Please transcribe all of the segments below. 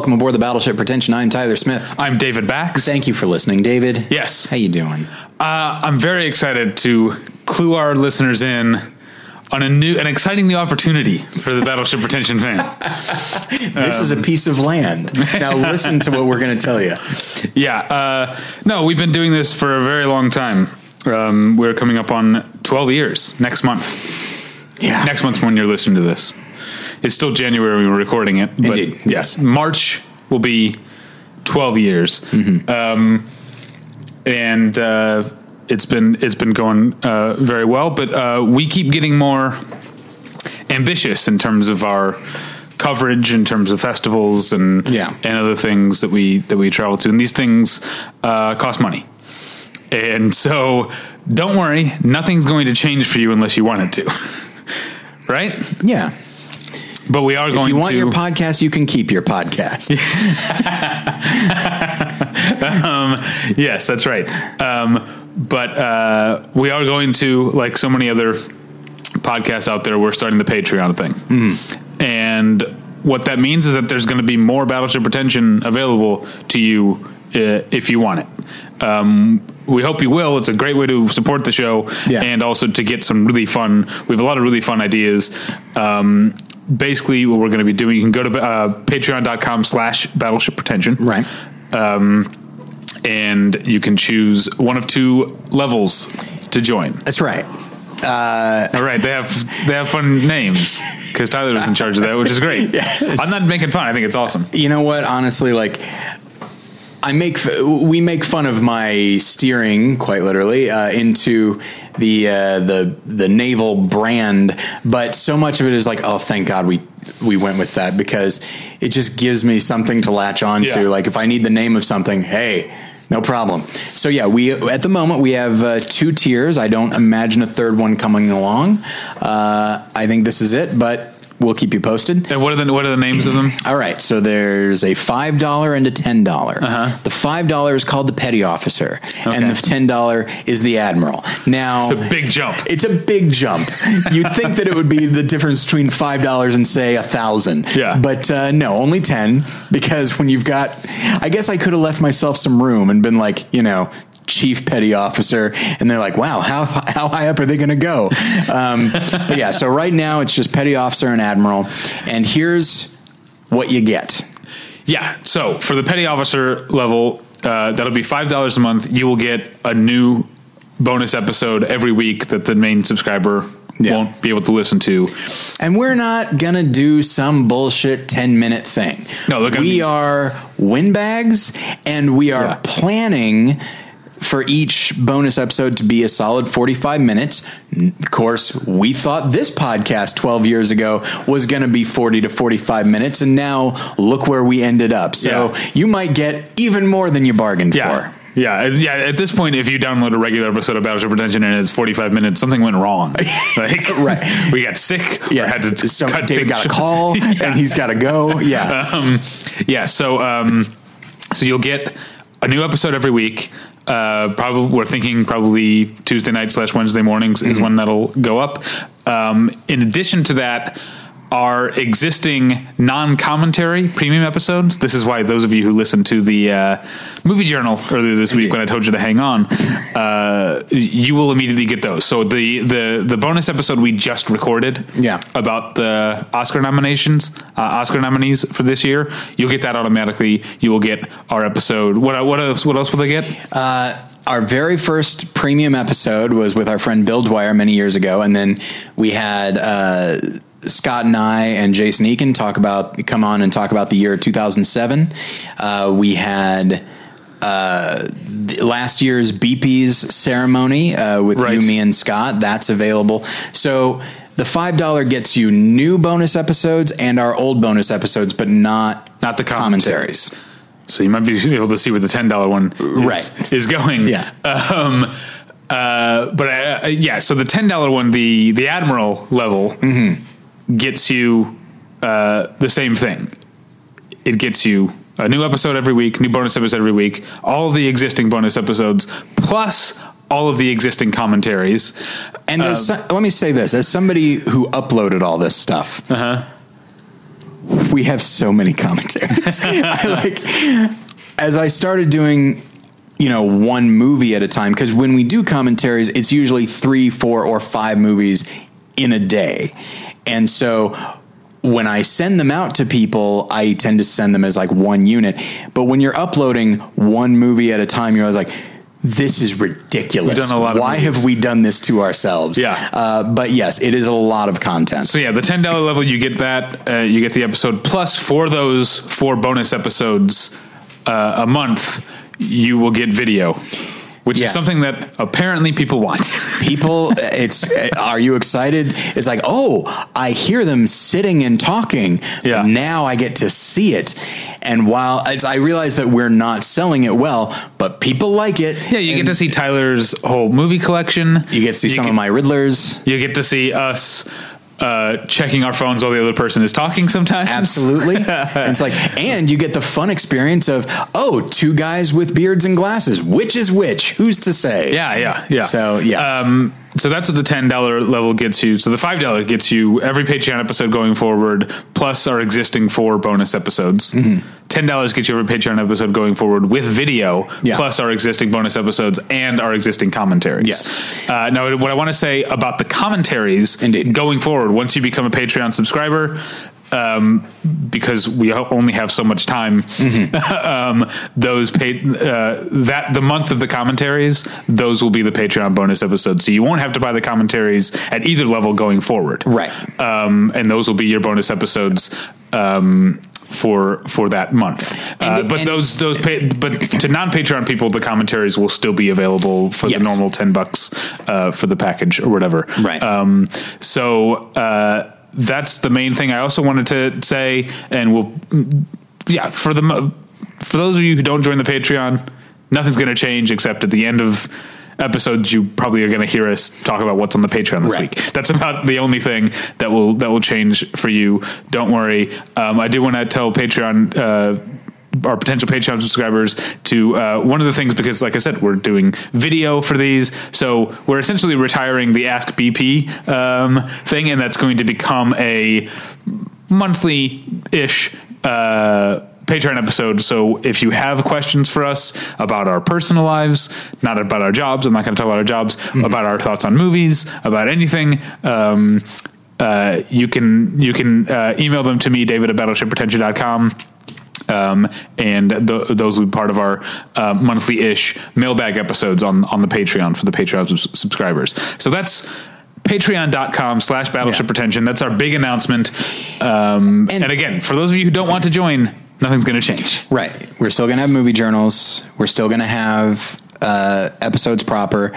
welcome aboard the Battleship Pretension. I'm Tyler Smith. I'm David Bax. Thank you for listening, David. Yes. How you doing? Uh, I'm very excited to clue our listeners in on a new, an exciting new opportunity for the Battleship Pretension fan. This is a piece of land. Now listen to what we're going to tell you. Yeah. Uh, no, we've been doing this for a very long time. Um, we're coming up on 12 years next month. Yeah. Next month when you're listening to this. It's still January when we're recording it. But Indeed, Yes. March will be 12 years. Mm-hmm. Um, and uh, it's been it's been going uh, very well, but uh, we keep getting more ambitious in terms of our coverage, in terms of festivals and Yeah. and other things that we that we travel to, and these things uh, cost money. And so, don't worry, nothing's going to change for you unless you want it to, right? Yeah. But we are going. If you want to. your podcast, you can keep your podcast. yes, that's right. Um, but uh, we are going to, like so many other podcasts out there, we're starting the Patreon thing. And what that means is that there's going to be more Battleship Pretension available to you uh, if you want it. Um, we hope you will. It's a great way to support the show Yeah. and also to get some really fun. We have a lot of really fun ideas. Um, basically, what we're going to be doing, you can go to uh, patreon.com slash battleship pretension right. Um, and you can choose one of two levels to join. That's right. Uh, All right, they have they have fun names because Tyler was in charge of that, which is great. I'm not making fun. I think it's awesome. You know what? Honestly, like I make we make fun of my steering quite literally uh, into the uh, the the naval brand, but so much of it is like, oh, thank God we we went with that because it just gives me something to latch on Yeah. to. Like if I need the name of something, hey. No problem. So yeah, we at the moment we have uh, two tiers. I don't imagine a third one coming along. Uh, I think this is it, but we'll keep you posted. And what are the what are the names of them? All right, so there's a five dollar and a ten dollar. The five dollar is called the petty officer, and the ten dollar is the admiral. Now It's a big jump. It's a big jump. You'd think that it would be the difference between five dollars and say a thousand. Yeah. but uh, no, only ten because when you've got, I guess I could have left myself some room and been like, you know. Chief petty officer, and they're like, "Wow, how how high up are they going to go?" Um, but yeah, so right now it's just petty officer and admiral, and here's what you get. Yeah. So for the petty officer level, uh, that'll be five dollars a month. You will get a new bonus episode every week that the main subscriber Yeah. won't be able to listen to. And we're not gonna do some bullshit ten minute thing. No, they're we be- are windbags, and we are Yeah. planning for each bonus episode to be a solid 45 minutes. Of course, we thought this podcast 12 years ago was going to be 40 to 45 minutes, and now look where we ended up. So Yeah. you might get even more than you bargained Yeah. for. Yeah, yeah. At this point, if you download a regular episode of Battleship Pretension and it's forty-five minutes, something went wrong. Like, Right. We got sick. or Yeah, had to so cut David got a call, and he's got to go. Yeah, um, yeah. So, um, so you'll get a new episode every week. Uh, probably we're thinking probably Tuesday night slash Wednesday mornings is when that'll go up. Um, in addition to that, our existing non-commentary premium episodes. This is why those of you who listened to the uh, movie journal earlier this week when I told you to hang on, uh, you will immediately get those. So the the the bonus episode we just recorded, Yeah. about the Oscar nominations, uh, Oscar nominees for this year. You'll get that automatically. You will get our episode. What what else? What else will they get? our very first premium episode was with our friend Bill Dwyer many years ago, and then we had uh, Scott and I and Jason Eakin talk about come on and talk about the year 2007. Uh, we had. Uh, last year's BP's ceremony uh, with Right. you, me, and Scott. That's available. So the five dollar gets you new bonus episodes and our old bonus episodes, but not Not the commentaries. So you might be able to see where the ten dollar one is, Right. is going. Yeah. Um, uh, but uh, yeah, so the ten dollar one, the the admiral level, Mm-hmm. Gets you uh, the same thing. It gets you a new episode every week, new bonus episode every week, all the existing bonus episodes, plus all of the existing commentaries. And so- let me say this: as somebody who uploaded all this stuff, Uh-huh. we have so many commentaries. I like as I started doing you know one movie at a time because when we do commentaries it's usually three four or five movies in a day and so when i send them out to people i tend to send them as like one unit but when you're uploading one movie at a time you're always like this is ridiculous. We've done a lot Why have we done this to ourselves? Yeah. Uh, but yes, it is a lot of content. So yeah, the ten dollar level, you get that. Uh, you get the episode plus for those four bonus episodes uh, a month. You will get video, which Yeah. is something that apparently people want. people it's are you excited it's like oh i hear them sitting and talking Yeah. now i get to see it and while it's, i realize that we're not selling it well but people like it yeah, you get to see Tyler's whole movie collection. you get to see some get- of my riddlers You get to see us uh, checking our phones while the other person is talking. Sometimes, absolutely. And it's like and you get the fun experience of oh two guys with beards and glasses. Which is which? Who's to say? Yeah, yeah, yeah. so yeah. Um, so that's what the ten dollar level gets you. So the five dollar gets you every Patreon episode going forward, plus our existing four bonus episodes. Mm-hmm. Ten dollars gets you every Patreon episode going forward with video, Yeah. plus our existing bonus episodes and our existing commentaries. Yes. Uh, now, what I want to say about the commentaries, Indeed. going forward, once you become a Patreon subscriber. Um, because we only have so much time, um, those paid uh, that the month of the commentaries, those will be the Patreon bonus episodes. So you won't have to buy the commentaries at either level going forward, Right. Um, and those will be your bonus episodes. Um, for for that month, uh, but those those pay, but to non Patreon people, the commentaries will still be available for Yes. the normal ten bucks uh, for the package or whatever. Right. Um, so uh, that's the main thing. I also wanted to say, and we'll, yeah, for the for those of you who don't join the Patreon, nothing's going to change except at the end of episodes you probably are going to hear us talk about what's on the patreon this Right. week that's about the only thing that will that will change for you don't worry um, i do want to tell patreon uh, our potential Patreon subscribers to uh, one of the things because, like I said, we're doing video for these, so we're essentially retiring the Ask BP um, thing, and that's going to become a monthly ish. Uh, Patreon episode. So if you have questions for us about our personal lives, not about our jobs, I'm not going to talk about our jobs, about our thoughts on movies, about anything, um, uh, you can you can uh, email them to me, David at battleshippretension.com. Um, and th- those will be part of our uh, monthly-ish mailbag episodes on on the Patreon for the Patreon subs- subscribers. So that's patreon.com slash battleship pretension. That's our big announcement. Um, and, And- again, for those of you who don't want to join, nothing's going to change. Right. We're still going to have movie journals. We're still going to have uh, episodes proper.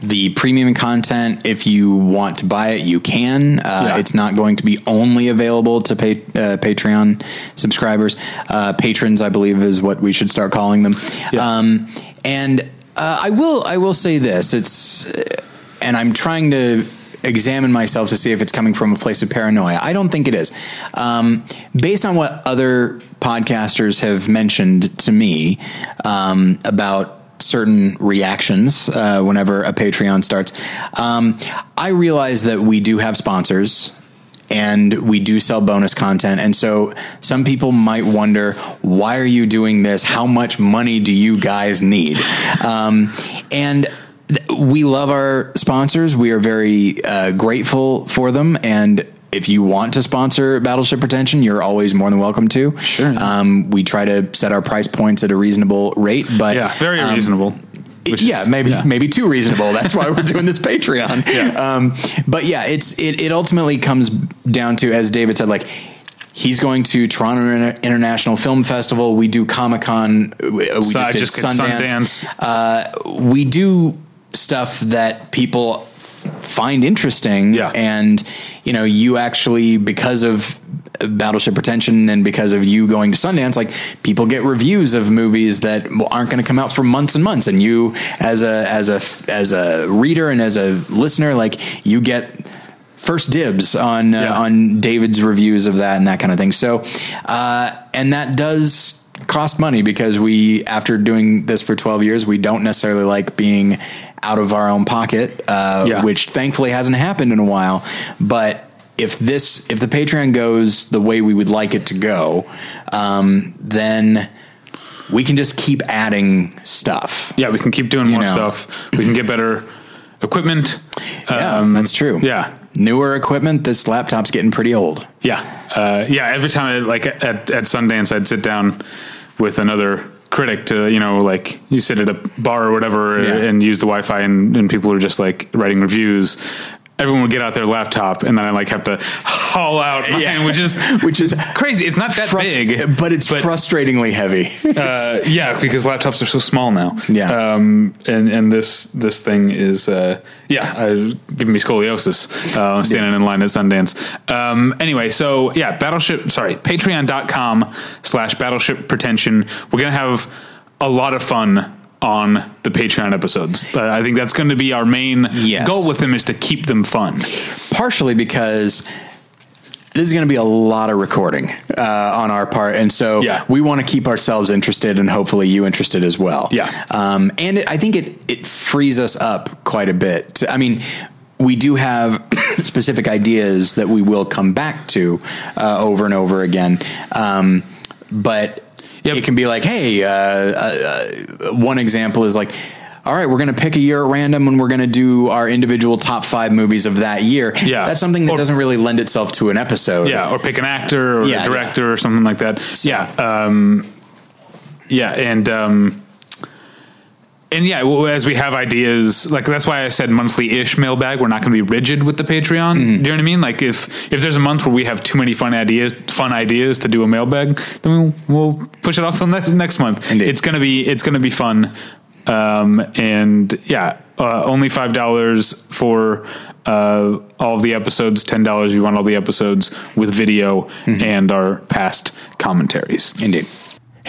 The premium content, if you want to buy it, you can. Uh, Yeah. It's not going to be only available to pay, uh, Patreon subscribers. Uh, patrons, I believe, is what we should start calling them. Yeah. Um, and uh, I will, I will say this. It's, uh, and I'm trying to examine myself to see if it's coming from a place of paranoia. I don't think it is. Um, based on what other podcasters have mentioned to me um, about certain reactions uh, whenever a Patreon starts, um, I realize that we do have sponsors. And we do sell bonus content. And so some people might wonder, why are you doing this? How much money do you guys need? Um, and we love our sponsors. We are very uh, grateful for them. And if you want to sponsor Battleship Pretension, you're always more than welcome to. Sure. Um, we try to set our price points at a reasonable rate, but Yeah, very um, reasonable. Which- yeah, maybe yeah. maybe too reasonable. That's why we're doing this Patreon. Yeah. Um, but yeah, it's it, it ultimately comes down to as David said, like he's going to Toronto Inter- International Film Festival. We do Comic Con. We, we So just did just Sundance. Sundance. Uh, we do stuff that people find interesting. Yeah. and you know, you actually because of Battleship Pretension and because of you going to Sundance, like people get reviews of movies that aren't going to come out for months and months, and you as a as a as a reader and as a listener, like you get first dibs on uh, on David's reviews of that and that kind of thing. So, uh, and that does cost money because we, after doing this for 12 years, we don't necessarily like being out of our own pocket, uh, Yeah. which thankfully hasn't happened in a while. But if this if the Patreon goes the way we would like it to go, um, then we can just keep adding stuff. Yeah, we can keep doing more know. stuff. We can get better equipment. Yeah, Um, that's true. Yeah. Newer equipment. This laptop's getting pretty old. Yeah, uh, yeah. Every time, I, like at at Sundance, I'd sit down with another critic to you know like you sit at a bar or whatever Yeah. and use the Wi-Fi, and, and people are just like writing reviews. Everyone would get out their laptop, and then I like have to haul out, mine, Yeah. which is Which is crazy. It's not that frus- big, but it's frustratingly heavy. uh, yeah, because laptops are so small now. Yeah. Um, and and this this thing is uh, yeah, uh, giving me scoliosis. Uh, standing in line at Sundance. Um, anyway, so yeah, Battleship. Sorry, Patreon.com slash Battleship Pretension. We're gonna have a lot of fun on the Patreon episodes. Uh, I think that's going to be our main Yes. goal with them is to keep them fun. partially because this is going to be a lot of recording uh, on our part, and so Yeah. we want to keep ourselves interested, and hopefully you interested as well. Yeah. um, and it, I think it it frees us up quite a bit. To- I mean. We do have specific ideas that we will come back to uh, over and over again, um, but Yep. it can be like, hey, uh, uh, uh, one example is like, all right, we're going to pick a year at random and we're going to do our individual top five movies of that year. Yeah. That's something that Or- doesn't really lend itself to an episode. Yeah, or pick an actor or Yeah, a director or something like that. yeah, um, yeah, and um, and yeah, well, as we have ideas, like that's why I said monthly-ish mailbag. We're not going to be rigid with the Patreon. Do you know what I mean? Like if if there's a month where we have too many fun ideas, fun ideas to do a mailbag, then we'll, we'll push it off till next next month. Indeed. It's gonna be it's gonna be fun. Um, and yeah, uh, only five dollars for uh, all of the episodes. Ten dollars if you want all the episodes with video and our past commentaries. Indeed.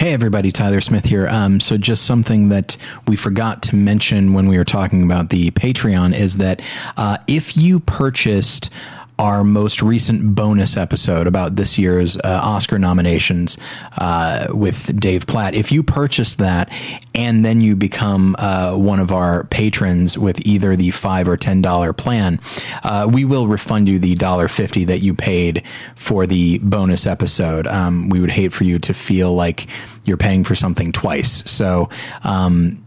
Hey everybody, Tyler Smith here. Um, so just something that we forgot to mention when we were talking about the Patreon is that uh, if you purchased our most recent bonus episode about this year's uh, Oscar nominations uh, with Dave Platt. If you purchase that and then you become uh, one of our patrons with either the five or ten dollar plan, uh, we will refund you the dollar fifty that you paid for the bonus episode. Um, we would hate for you to feel like you're paying for something twice. So. Um,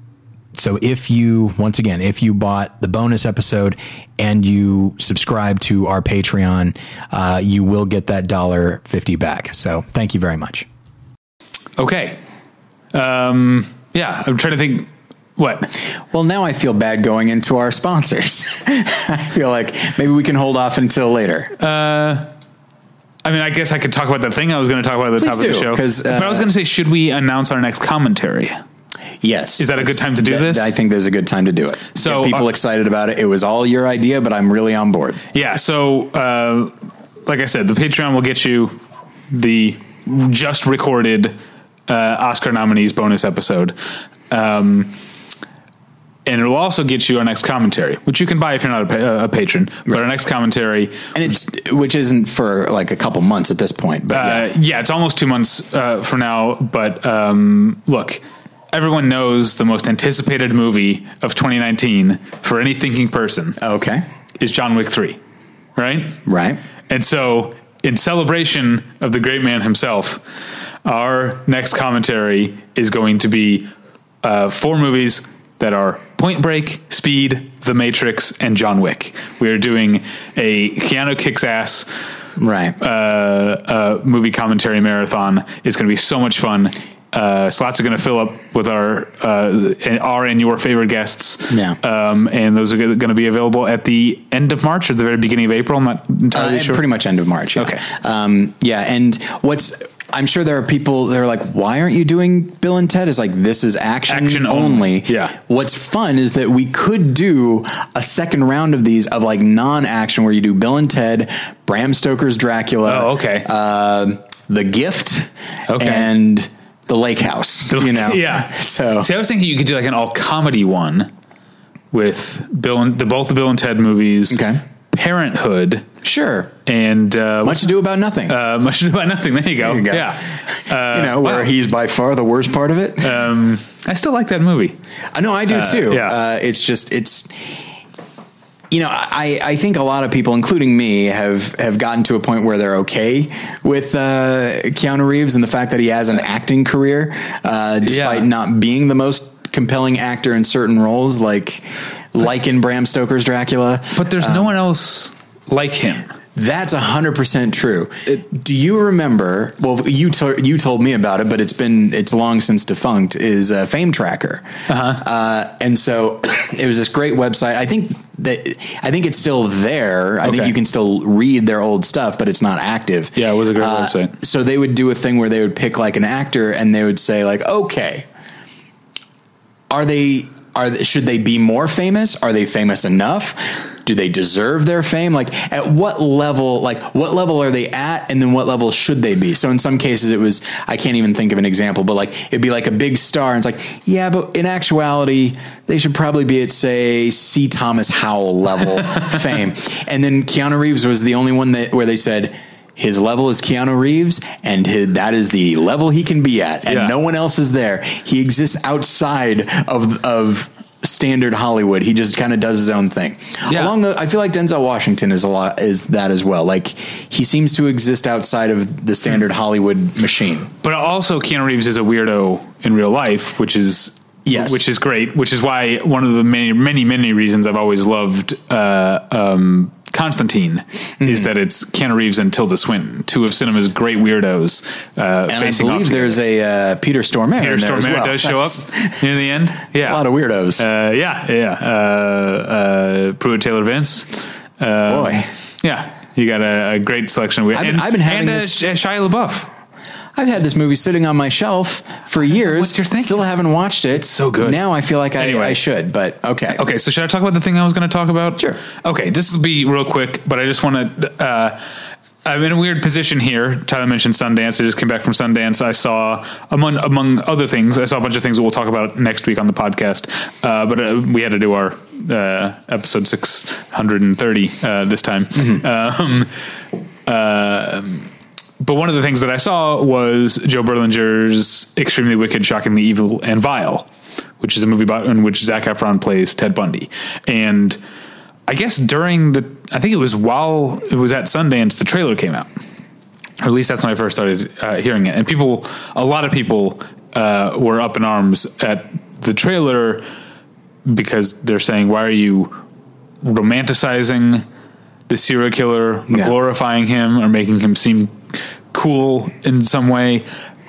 so if you once again if you bought the bonus episode and you subscribe to our patreon uh, you will get that dollar 50 back so thank you very much Okay. Um, yeah, I'm trying to think. What? Well, now I feel bad going into our sponsors. I feel like maybe we can hold off until later. I mean, I guess I could talk about the thing I was going to talk about at the Please top of the show. show. 'cause, but I was uh, going to say, should we announce our next commentary? Yes. Is that a good time to do That- this? I think there's a good time to do it. So, Get people uh, excited about it. It was all your idea, but I'm really on board. Yeah. So, uh, like I said, the Patreon will get you the just recorded uh, Oscar nominees bonus episode. Um, and it will also get you our next commentary, which you can buy if you're not a, pa- a patron. But our next commentary, And it's which isn't for like a couple months at this point, but uh, yeah. yeah, it's almost two months uh, from now. But um, look, everyone knows the most anticipated movie of 2019 for any thinking person okay, is John Wick 3, right? right. And so, in celebration of the great man himself, our next commentary is going to be uh, four movies that are Point Break, Speed, The Matrix, and John Wick. We are doing a Keanu kicks ass Right. uh, uh, movie commentary marathon. It's going to be so much fun. Uh, slots are going to fill up with our uh, and our and your favorite guests. Yeah. um, and those are going to be available at the end of March or the very beginning of April. I'm not entirely Uh, sure. Pretty much end of March. Yeah. Okay. Um, yeah. And what's, I'm sure there are people that are like, why aren't you doing Bill and Ted? Is like, this is action, Action only. only. Yeah. What's fun is that we could do a second round of these of like non action where you do Bill and Ted, Bram Stoker's Dracula. Oh, okay. Uh, the Gift. Okay. And The Lake House. you know? yeah. So, See, I was thinking you could do like an all comedy one with Bill and the both the Bill and Ted movies. Okay. Parenthood sure. and uh, Much ado about nothing. uh, much ado about nothing. There you go. There you go. Yeah. you know, where wow. he's by far the worst part of it. Um, I still like that movie. I know I do too. yeah. Uh, it's just it's you know, I, I think a lot of people, including me, have have gotten to a point where they're okay with uh, Keanu Reeves and the fact that he has an acting career, uh, despite Yeah. not being the most compelling actor in certain roles, like like in Bram Stoker's Dracula. But there's no one else like him. That's hundred percent true. Do you remember? Well, you to, you told me about it, but it's been it's long since defunct. Is uh, Fame Tracker, uh and so it was this great website. I think that I think it's still there. I think you can still read their old stuff, but it's not active. Yeah, it was a great Uh, website. So they would do a thing where they would pick like an actor, and they would say like, okay, are they are should they be more famous? Are they famous enough? Do they deserve their fame? Like at what level like what level are they at and then what level should they be? So in some cases it was I can't even think of an example, but like it'd be like a big star and it's like, yeah, but in actuality they should probably be at say C Thomas Howell level fame. And then Keanu Reeves was the only one that where they said his level is Keanu Reeves, and his, that is the level he can be at, and Yeah. no one else is there. He exists outside of of standard Hollywood. He just kind of does his own thing. Yeah. Along the, I feel like Denzel Washington is a lot is that as well. Like he seems to exist outside of the standard Hollywood machine. But also, Keanu Reeves is a weirdo in real life, which is Yes. which is great. Which is why one of the many, many, many reasons I've always loved uh, um, Constantine Mm-hmm. is that it's Keanu Reeves and Tilda Swinton, two of cinema's great weirdos. Uh, And I believe there's a uh, Peter Stormare. Peter in Stormare well. does show That's up near the end. Yeah, A lot of weirdos. Uh, yeah, yeah. Uh, uh, Pruitt Taylor Vince. Uh, Boy. Yeah, you got a, a great selection of weird. I've been- and, I've been having and, uh, this- Sh- Shia LaBeouf. I've had this movie sitting on my shelf for years. What's your thinking? Still haven't watched it. It's so good. Now I feel like I, Anyway. I should, but okay. Okay, so should I talk about the thing I was going to talk about? Sure. Okay, this will be real quick, but I just want to. Uh, I'm in a weird position here. Tyler mentioned Sundance. I just came back from Sundance. I saw among among other things. I saw a bunch of things that we'll talk about next week on the podcast. Uh, but uh, we had to do our uh, episode 630 uh, this time. Um, uh, but one of the things that I saw was Joe Berlinger's Extremely Wicked, Shockingly Evil, and Vile, which is a movie about, in which Zac Efron plays Ted Bundy. And I guess during the, I think it was while it was at Sundance, the trailer came out. Or at least that's when I first started uh, hearing it. And people, a lot of people uh, were up in arms at the trailer because they're saying, why are you romanticizing the serial killer, Yeah. glorifying him, or making him seem cool in some way?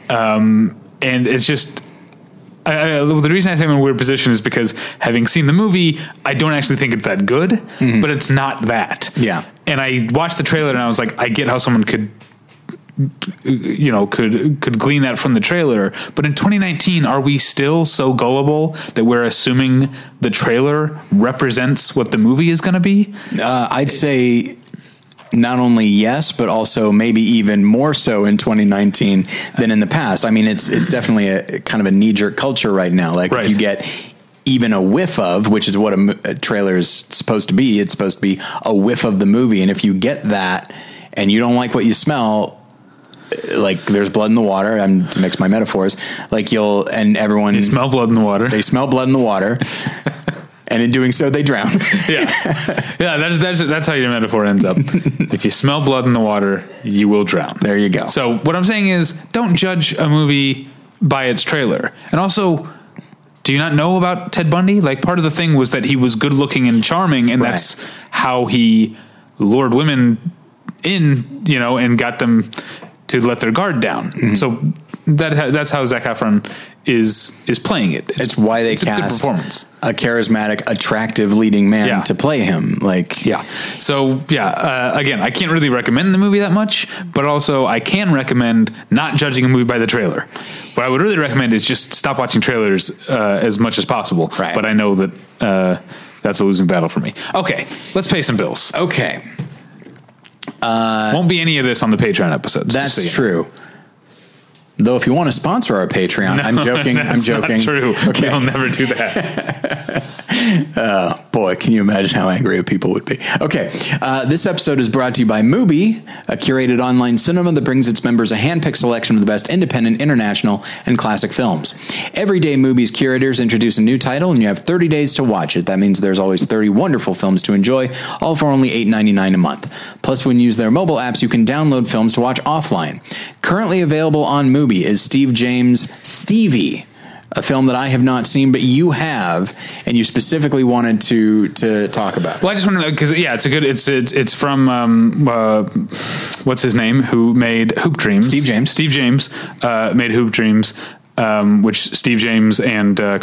Um, and it's just. I, I, the reason I say I'm in a weird position is because having seen the movie, I don't actually think it's that good, but it's not that. Yeah. And I watched the trailer and I was like, I get how someone could you know could could glean that from the trailer but in 2019 are we still so gullible that we're assuming the trailer represents what the movie is going to be Uh, I'd say not only yes, but also maybe even more so in 2019 than in the past. I mean, it's it's definitely a kind of a knee jerk culture right now. Like Right. if you get even a whiff of, which is what a, a trailer is supposed to be. It's supposed to be a whiff of the movie, and if you get that and you don't like what you smell. Uh, like there's blood in the water. I'm to mix my metaphors. Like you'll and everyone you smell blood in the water they smell blood in the water, and in doing so they drown. yeah yeah that's, that's that's how your metaphor ends up if you smell blood in the water you will drown there you go. So what I'm saying is, don't judge a movie by its trailer. And also, do you not know about Ted Bundy? Like part of the thing was that he was good looking and charming, and Right. that's how he lured women in, you know, and got them to let their guard down. Mm-hmm. So that that's how Zac Efron is is playing it. It's why they it's a good cast performance. a charismatic, attractive leading man Yeah. to play him. Like, Yeah. So yeah, uh, again, I can't really recommend the movie that much, but also I can recommend not judging a movie by the trailer. What I would really recommend is just stop watching trailers uh, as much as possible. Right. But I know that uh, that's a losing battle for me. Okay, let's pay some bills. okay, Won't be any of this on the Patreon episodes. that's so know. true. Though, if you want to sponsor our Patreon, I'm joking. I'm joking. Not true. Okay. We'll never do that. Uh, boy, can you imagine how angry people would be? Okay, uh, this episode is brought to you by Mubi, a curated online cinema that brings its members a handpicked selection of the best independent, international, and classic films. Every day, Mubi's curators introduce a new title, and you have 30 days to watch it. That means there's always 30 wonderful films to enjoy, all for only $8.99 a month. Plus, when you use their mobile apps, you can download films to watch offline. Currently available on Mubi is Steve James' Stevie a film that I have not seen, but you have, and you specifically wanted to to talk about. Well, I just want to because yeah, it's a good. It's it's it's from um, uh, what's his name who made Hoop Dreams. Steve James. Steve James uh, made Hoop Dreams, um, which Steve James and uh.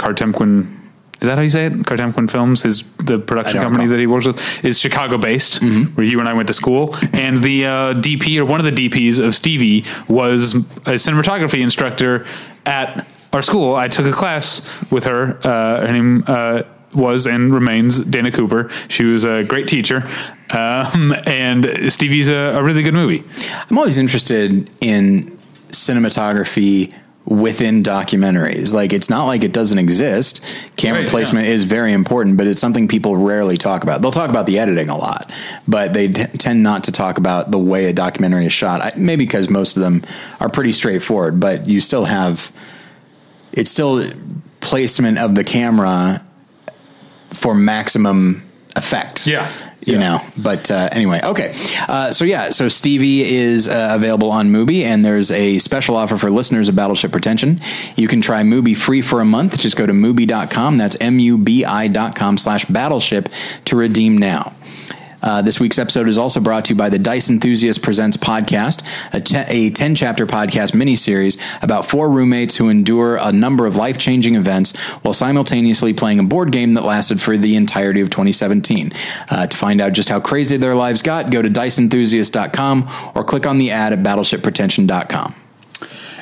Is that how you say it? Cartemquin Films, his the production company recall. that he works with, is Chicago based, where you and I went to school. And the uh, DP or one of the DPs of Stevie was a cinematography instructor at our school. I took a class with her. Uh, her name uh, was and remains Dana Cooper. She was a great teacher, um, and Stevie's a, a really good movie. I'm always interested in cinematography within documentaries. Like it's not like it doesn't exist. Camera Right, placement is very important, but it's something people rarely talk about. They'll talk about the editing a lot, but they t- tend not to talk about the way a documentary is shot. I, maybe because most of them are pretty straightforward, but you still have it's still placement of the camera for maximum effect. Yeah. You Yeah. know, but uh, anyway, okay. Uh, so yeah, so Stevie is uh, available on Mubi, and there's a special offer for listeners of Battleship Pretension. You can try Mubi free for a month. Just go to Mubi.com. That's M-U-B-I.com slash battleship to redeem now. Uh, this week's episode is also brought to you by the Dice Enthusiast Presents podcast, a, te- a 10 chapter podcast miniseries about four roommates who endure a number of life changing events while simultaneously playing a board game that lasted for the entirety of 2017. Uh, to find out just how crazy their lives got, go to diceenthusiast.com or click on the ad at battleshippretension.com.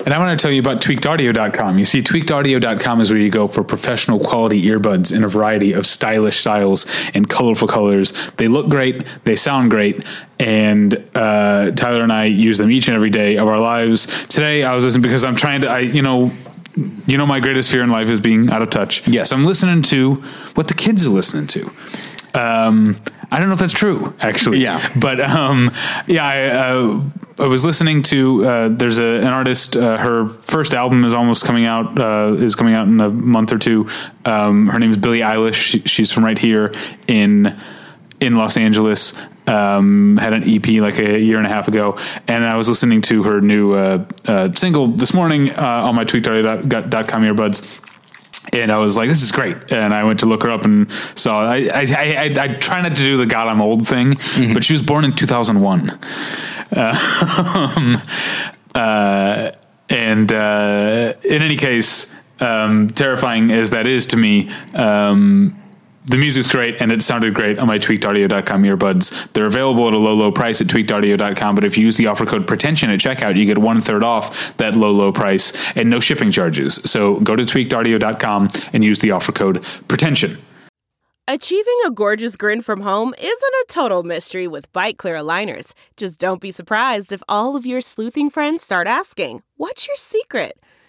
And I want to tell you about tweakedaudio.com. You see, tweakedaudio.com is where you go for professional quality earbuds in a variety of stylish styles and colorful colors. They look great, they sound great, and uh, Tyler and I use them each and every day of our lives. Today, I was listening because I'm trying to, I, you know, you know, my greatest fear in life is being out of touch. Yes. So I'm listening to what the kids are listening to. Um, I don't know if that's true, actually. Yeah. But um, yeah, I, uh, I was listening to. Uh, there's a, an artist. Uh, her first album is almost coming out. Uh, is coming out in a month or two. Um, her name is Billie Eilish. She, she's from right here in in Los Angeles. Um, had an EP like a year and a half ago, and I was listening to her new uh, uh, single this morning uh, on my tweakedaudio.com earbuds and I was like, "This is great." And I went to look her up and saw. I I I, I, I try not to do the "God I'm old" thing, but she was born in 2001. Um, uh, and uh, in any case, um, terrifying as that is to me. Um, the music's great and it sounded great on my tweakedaudio.com earbuds. They're available at a low, low price at tweakedaudio.com. But if you use the offer code pretension at checkout, you get one third off that low, low price and no shipping charges. So go to tweakedaudio.com and use the offer code pretension. Achieving a gorgeous grin from home isn't a total mystery with Byte Clear aligners. Just don't be surprised if all of your sleuthing friends start asking, What's your secret?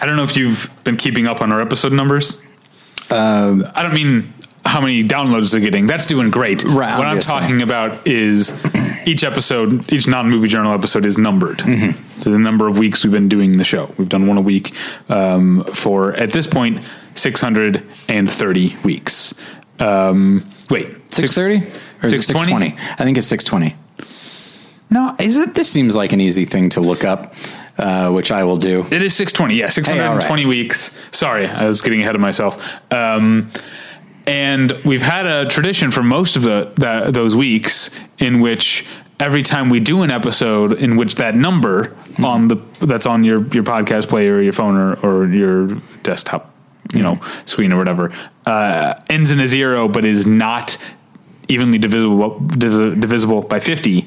I don't know if you've been keeping up on our episode numbers. Um, I don't mean how many downloads they're getting. That's doing great. Right, What. I'm talking about is each episode, each non movie journal episode is numbered. Mm-hmm. So the number of weeks we've been doing the show. We've done one a week um, for, at this point, 630 weeks. Um, wait, Six thirty or is it 620? I think it's six twenty. No, is it? This seems like an easy thing to look up, uh, which I will do. It is 620. Yeah, 620 Hey, all weeks. Sorry, I was getting ahead of myself. Um, and we've had a tradition for most of the, the those weeks in which every time we do an episode in which that number on the that's on your your podcast player or your phone or, or your desktop you know screen or whatever uh, ends in a zero but is not evenly divisible divisible by 50,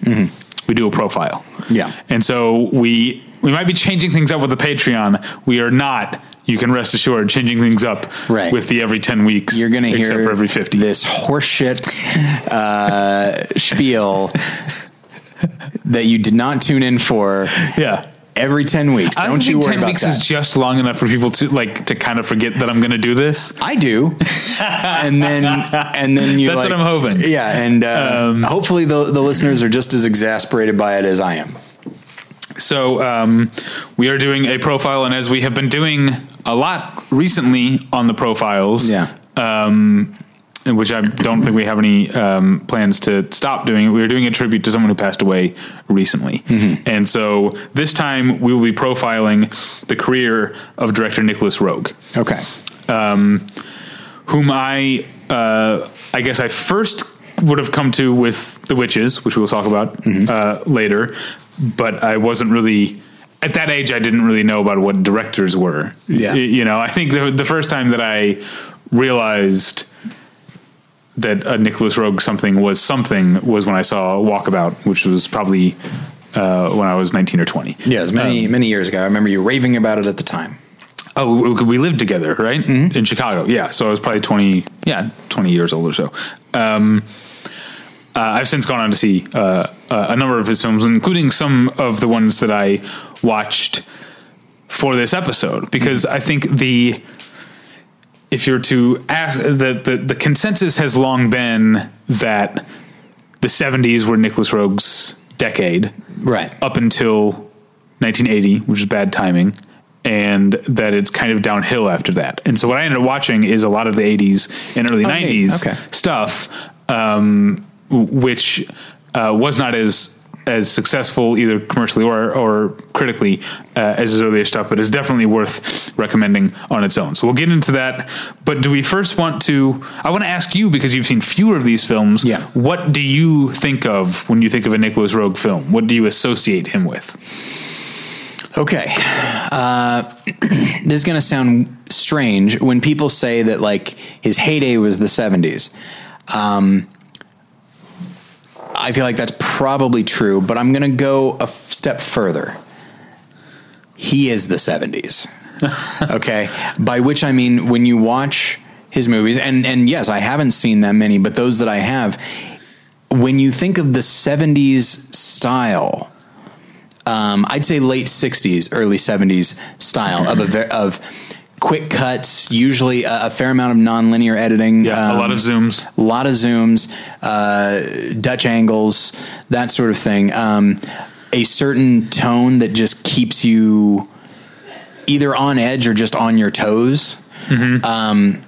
we do a profile. Yeah. And so we we might be changing things up with the Patreon. We are not. You can rest assured, changing things up Right. with the every ten weeks. You're going to hear for every fifty. this horseshit uh, spiel that you did not tune in for yeah. Every 10 weeks. I Don't, don't you worry ten about weeks that. is just long enough for people to like to kind of forget that I'm going to do this. I do, and then and then you. That's like- what I'm hoping. Um, Yeah, and uh, hopefully the the listeners are just as exasperated by it as I am. So um, we are doing a profile, and as we have been doing a lot recently on the profiles, Yeah. um, which I don't think we have any um, plans to stop doing. We are doing a tribute to someone who passed away recently, and so this time we will be profiling the career of director Nicolas Roeg Okay. whom I uh, I guess I first would have come to with The Witches, which we will talk about uh, later, but I wasn't really at that age. I didn't really know about what directors were. Yeah. You know, I think the the first time that I realized that a Nicolas Roeg something was something was when I saw Walkabout, which was probably uh, when I was nineteen or twenty. Yeah, Yes, many Um, many years ago. I remember you raving about it at the time. Oh, we- lived together, right? In Chicago. Yeah. So I was probably 20, yeah, 20 years old or so. Um, uh, I've since gone on to see uh, uh, a number of his films, including some of the ones that I watched for this episode, because I think the if you're to ask the, the the consensus has long been that the 70s were Nicolas Roeg's decade, Right. up until 1980, which is bad timing, and that it's kind of downhill after that. And so what I ended up watching is a lot of the 80s and early Oh, 90s Okay. stuff, um, which uh, was not as as successful either commercially or or critically uh, as his earlier stuff, but is definitely worth recommending on its own. So we'll get into that. But do we first want to? I want to ask you because you've seen fewer of these films. Yeah. What do you think of when you think of a Nicolas Roeg film? What do you associate him with? Okay. Uh, this is going to sound strange when people say that like his heyday was the 70s. Um, I feel like that's probably true, but I'm going to go a f- step further. He is the 70s. okay. By which I mean when you watch his movies, and, and yes, I haven't seen that many, but those that I have, when you think of the 70s style, um, I'd say late '60s, early '70s style of a ver- of quick cuts, usually a, a fair amount of nonlinear editing. Yeah, a um, lot of zooms. a lot of zooms, uh, Dutch angles, that sort of thing. Um, a certain tone that just keeps you either on edge or just on your toes. Um,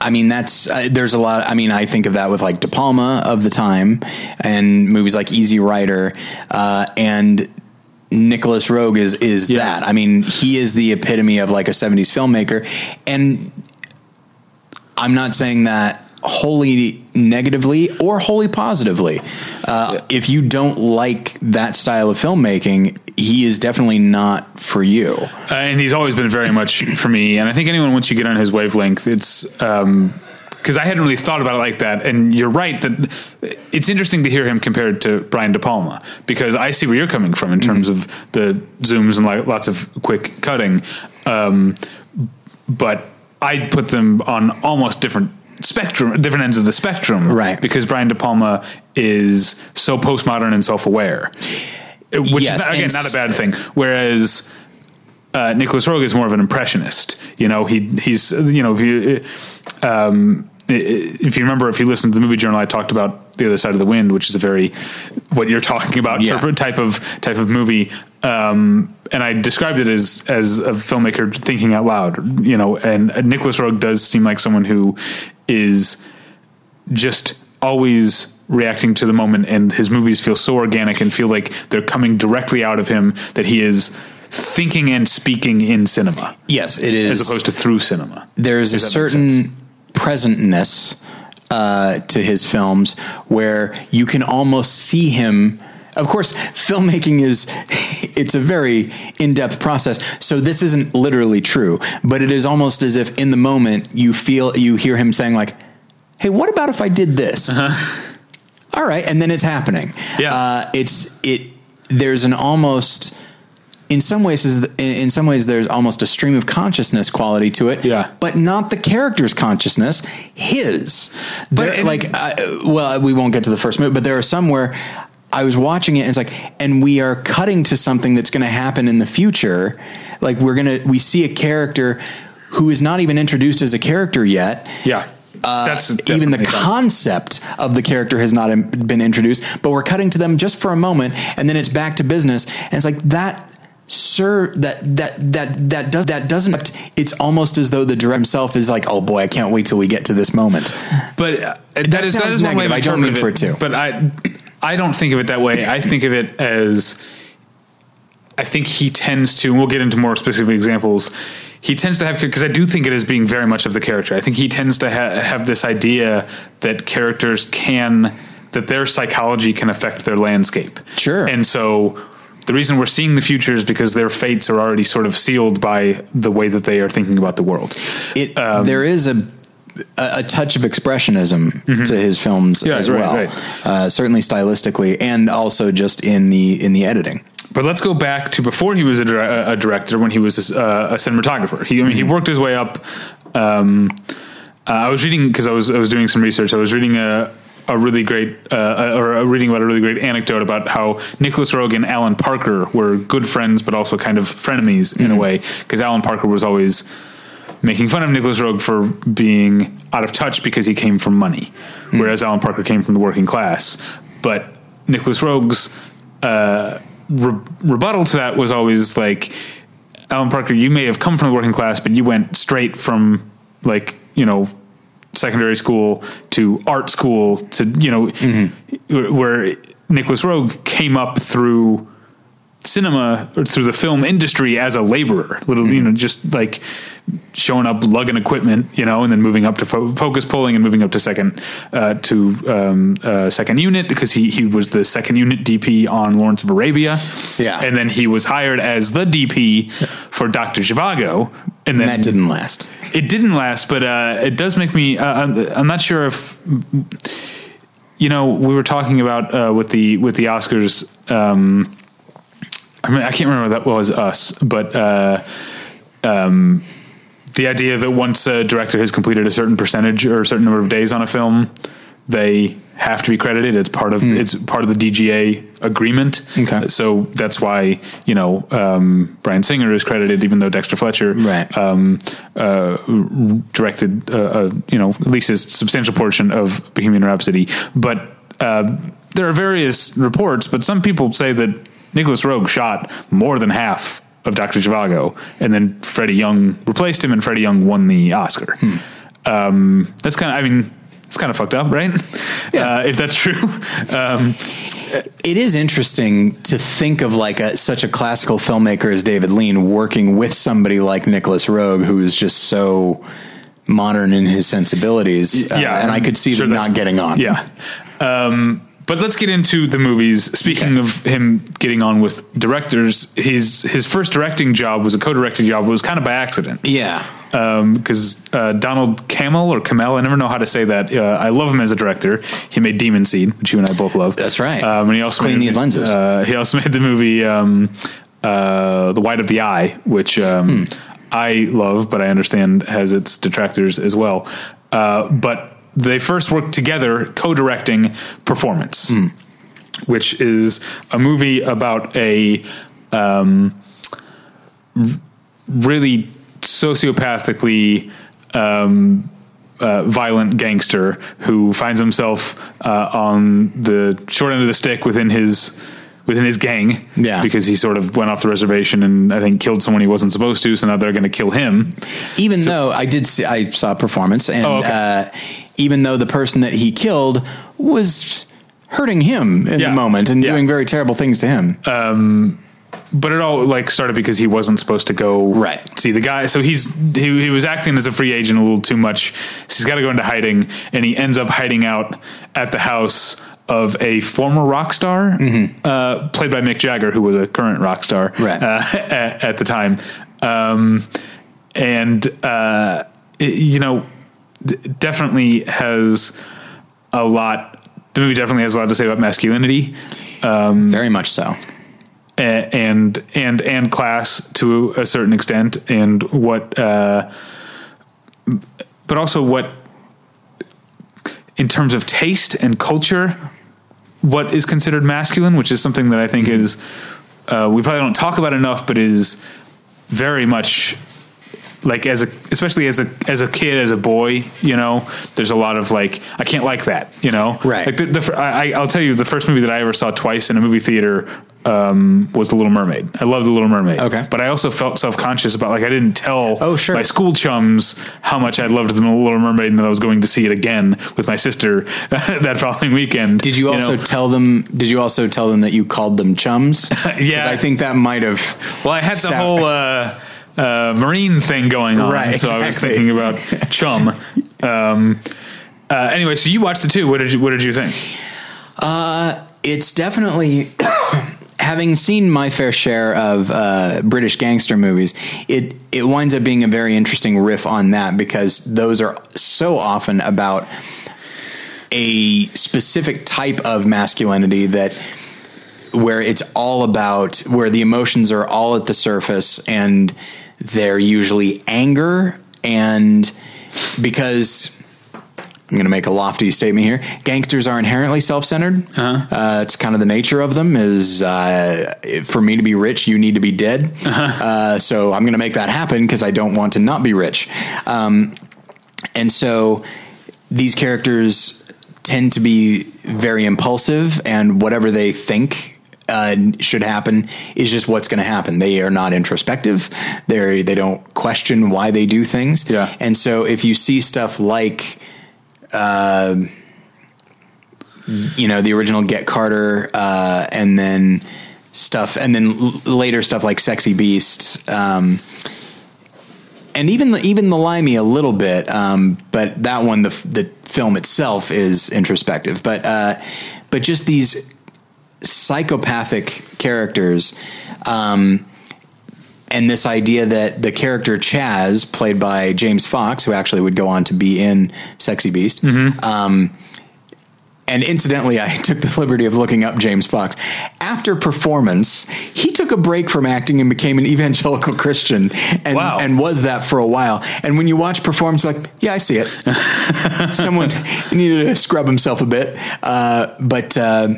I mean, that's uh, there's a lot. I mean, I think of that with like De Palma of the time, and movies like Easy Rider, uh, and Nicolas Roeg is is Yeah. that. I mean, he is the epitome of like a '70s filmmaker, and I'm not saying that wholly negatively or wholly positively. Uh, If you don't like that style of filmmaking, he is definitely not for you. Uh, and he's always been very much for me. And I think anyone once you get on his wavelength, it's um, because I hadn't really thought about it like that. And you're right that it's interesting to hear him compared to Brian De Palma because I see where you're coming from in terms of the zooms and like lots of quick cutting. Um, but I put them on almost different spectrum, different ends of the spectrum, Right. Because Brian De Palma is so postmodern and self-aware, which Yes, is not, again not a bad thing. Whereas uh, Nicolas Roeg is more of an impressionist. You know, he he's you know if you um, if you remember if you listen to the movie journal, I talked about the other side of the wind, which is a very what you're talking about Yeah. type- of type of movie. Um, and I described it as as a filmmaker thinking out loud. You know, and Nicolas Roeg does seem like someone who is just always reacting to the moment and his movies feel so organic and feel like they're coming directly out of him that he is thinking and speaking in cinema Yes, it is. as opposed to through cinema. a If that makes certain. Presentness uh, to his films where you can almost see him. Of course, filmmaking is it's a very in-depth process. So this isn't literally true, but it is almost as if in the moment you feel you hear him saying like, hey, what about if I did this? All right, and then it's happening. Yeah. uh, it's it. There's an almost. In some ways, is in some ways, there's almost a stream of consciousness quality to it. Yeah. but not the character's consciousness, his. But- There- like, uh, well, we won't get to the first movie, but there are some where I was watching it and it's like, and we are cutting to something that's going to happen in the future. Like we're gonna, we see a character who is not even introduced as a character yet. Yeah. Uh, That's even the definitely done. concept of the character has not been introduced, but we're cutting to them just for a moment, and then it's back to business, and it's like that. Sir, that that that that does that doesn't. It's almost as though the director himself is like, "Oh boy, I can't wait till we get to this moment." But uh, that is that is one way of I don't mean for it to. But I I don't think of it that way. I think of it as I think he tends to. And we'll get into more specific examples. He tends to have because I do think it is being very much of the character. I think he tends to ha- have this idea that characters can that their psychology can affect their landscape. Sure. and so. The reason we're seeing the future is because their fates are already sort of sealed by the way that they are thinking about the world. It Um, there is a a, a touch of expressionism to his films Mm-hmm. Yeah, as right, well, right. Uh, certainly stylistically, and also just in the in the editing. But let's go back to before he was a, dir- a director, when he was a, a cinematographer. He, I mean, he worked his way up. Um, uh, I was reading because I was I was doing some research. I was reading a a really great uh, or reading about a really great anecdote about how Nicolas Roeg and Alan Parker were good friends, but also kind of frenemies in a way because Alan Parker was always making fun of Nicolas Roeg for being out of touch because he came from money, whereas Alan Parker came from the working class. But Nicolas Roeg's uh, re- rebuttal to that was always like, Alan Parker, you may have come from the working class, but you went straight from like you know secondary school to art school to you know where- where Nicolas Roeg came up through cinema or through the film industry as a laborer, little you know just like showing up lugging equipment, you know, and then moving up to fo- focus pulling and moving up to second uh, to um, uh, second unit because he he was the second unit DP on Lawrence of Arabia, Yeah. and then he was hired as the DP for Doctor Zhivago, and then And that didn't last. it didn't last, but uh, it does make me. Uh, I'm, I'm not sure if you know. We were talking about uh, with the with the Oscars. Um, I mean, I can't remember that was us, but uh, um, the idea that once a director has completed a certain percentage or a certain number of days on a film, they have to be credited. It's part of it's part of the DGA agreement. Okay. So that's why you know um, Bryan Singer is credited, even though Dexter Fletcher Right. um, uh, directed, uh, uh, you know, at least a substantial portion of Bohemian Rhapsody. But uh, there are various reports, but some people say that Nicolas Roeg shot more than half of Dr. Zhivago, and then Freddie Young replaced him, and Freddie Young won the Oscar. Um, that's kind of, I mean, it's kind of fucked up, right? Yeah. Uh, if that's true. Um, It is interesting to think of like a, such a classical filmmaker as David Lean working with somebody like Nicolas Roeg, who is just so modern in his sensibilities. Uh, yeah, and I could see sure them not getting on. Yeah. Um, but let's get into the movies. Speaking Okay. of him getting on with directors, his his first directing job was a co-directing job. It was kind of by accident. yeah. because uh, Donald Cammell or Camel, I never know how to say that. Uh, I love him as a director. He made Demon Seed, which you and I both love. That's right. Um, and he also Clean made, these lenses. Uh, he also made the movie um, uh, The White of the Eye, which um, Hmm. I love, but I understand has its detractors as well. Uh, but they first worked together, co-directing Performance, Hmm. which is a movie about a um, really sociopathically um, uh, violent gangster who finds himself uh, on the short end of the stick within his within his gang Yeah. because he sort of went off the reservation and I think killed someone he wasn't supposed to so now they're going to kill him Even though I did see, I saw a performance, and Oh, okay. uh, even though the person that he killed was hurting him in Yeah. the moment and Yeah. doing very terrible things to him. but it all like started because he wasn't supposed to go Right. see the guy. So he's he, he was acting as a free agent a little too much. So he's got to go into hiding, and he ends up hiding out at the house of a former rock star, uh, played by Mick Jagger, who was a current rock star Right. uh, at, at the time. Um, and uh, it- you know, d- definitely has a lot. The movie definitely has a lot to say about masculinity Very much so. and and and class to a certain extent, and what, uh, but also what, in terms of taste and culture, what is considered masculine, which is something that I think is uh, we probably don't talk about enough, but is very much like as a especially as a as a kid as a boy you know there's a lot of like i can't like that you know Right. like the, the, I, i'll tell you the first movie that i ever saw twice in a movie theater um, was the little mermaid i love the little mermaid Okay. but i also felt self-conscious about like i didn't tell Oh, sure. my school chums how much i loved the little mermaid and that i was going to see it again with my sister that following weekend Did you also know? tell them? Did you also tell them that you called them chums? Yeah. I think that might have. Well, I had the Sound- whole uh, uh, marine thing going on, Right, so I was thinking about chum. Um, uh, anyway, so you watched the two. What did you What did you think? It's definitely. Having seen my fair share of uh, British gangster movies, it it winds up being a very interesting riff on that because those are so often about a specific type of masculinity that where it's all about where the emotions are all at the surface and they're usually anger and because I'm going to make a lofty statement here. Gangsters are inherently self-centered. uh it's kind of the nature of them. Is uh, for me to be rich, you need to be dead. uh so I'm going to make that happen because I don't want to not be rich. Um, and so these characters tend to be very impulsive, and whatever they think uh, should happen is just what's going to happen. They are not introspective. They they don't question why they do things. Yeah. And so if you see stuff like, uh, you know, the original Get Carter, uh, and then stuff, and then l- later stuff like Sexy Beast. Um, and even the even the limey a little bit, um, but that one the the film itself is introspective. But uh, but just these psychopathic characters, um, and this idea that the character Chaz, played by James Fox, who actually would go on to be in Sexy Beast. Um, and incidentally, I took the liberty of looking up James Fox. After performance, he took a break from acting and became an evangelical Christian and, Wow. and was that for a while. And when you watch performance, like, yeah, I see it. Someone needed to scrub himself a bit. Uh, but, uh,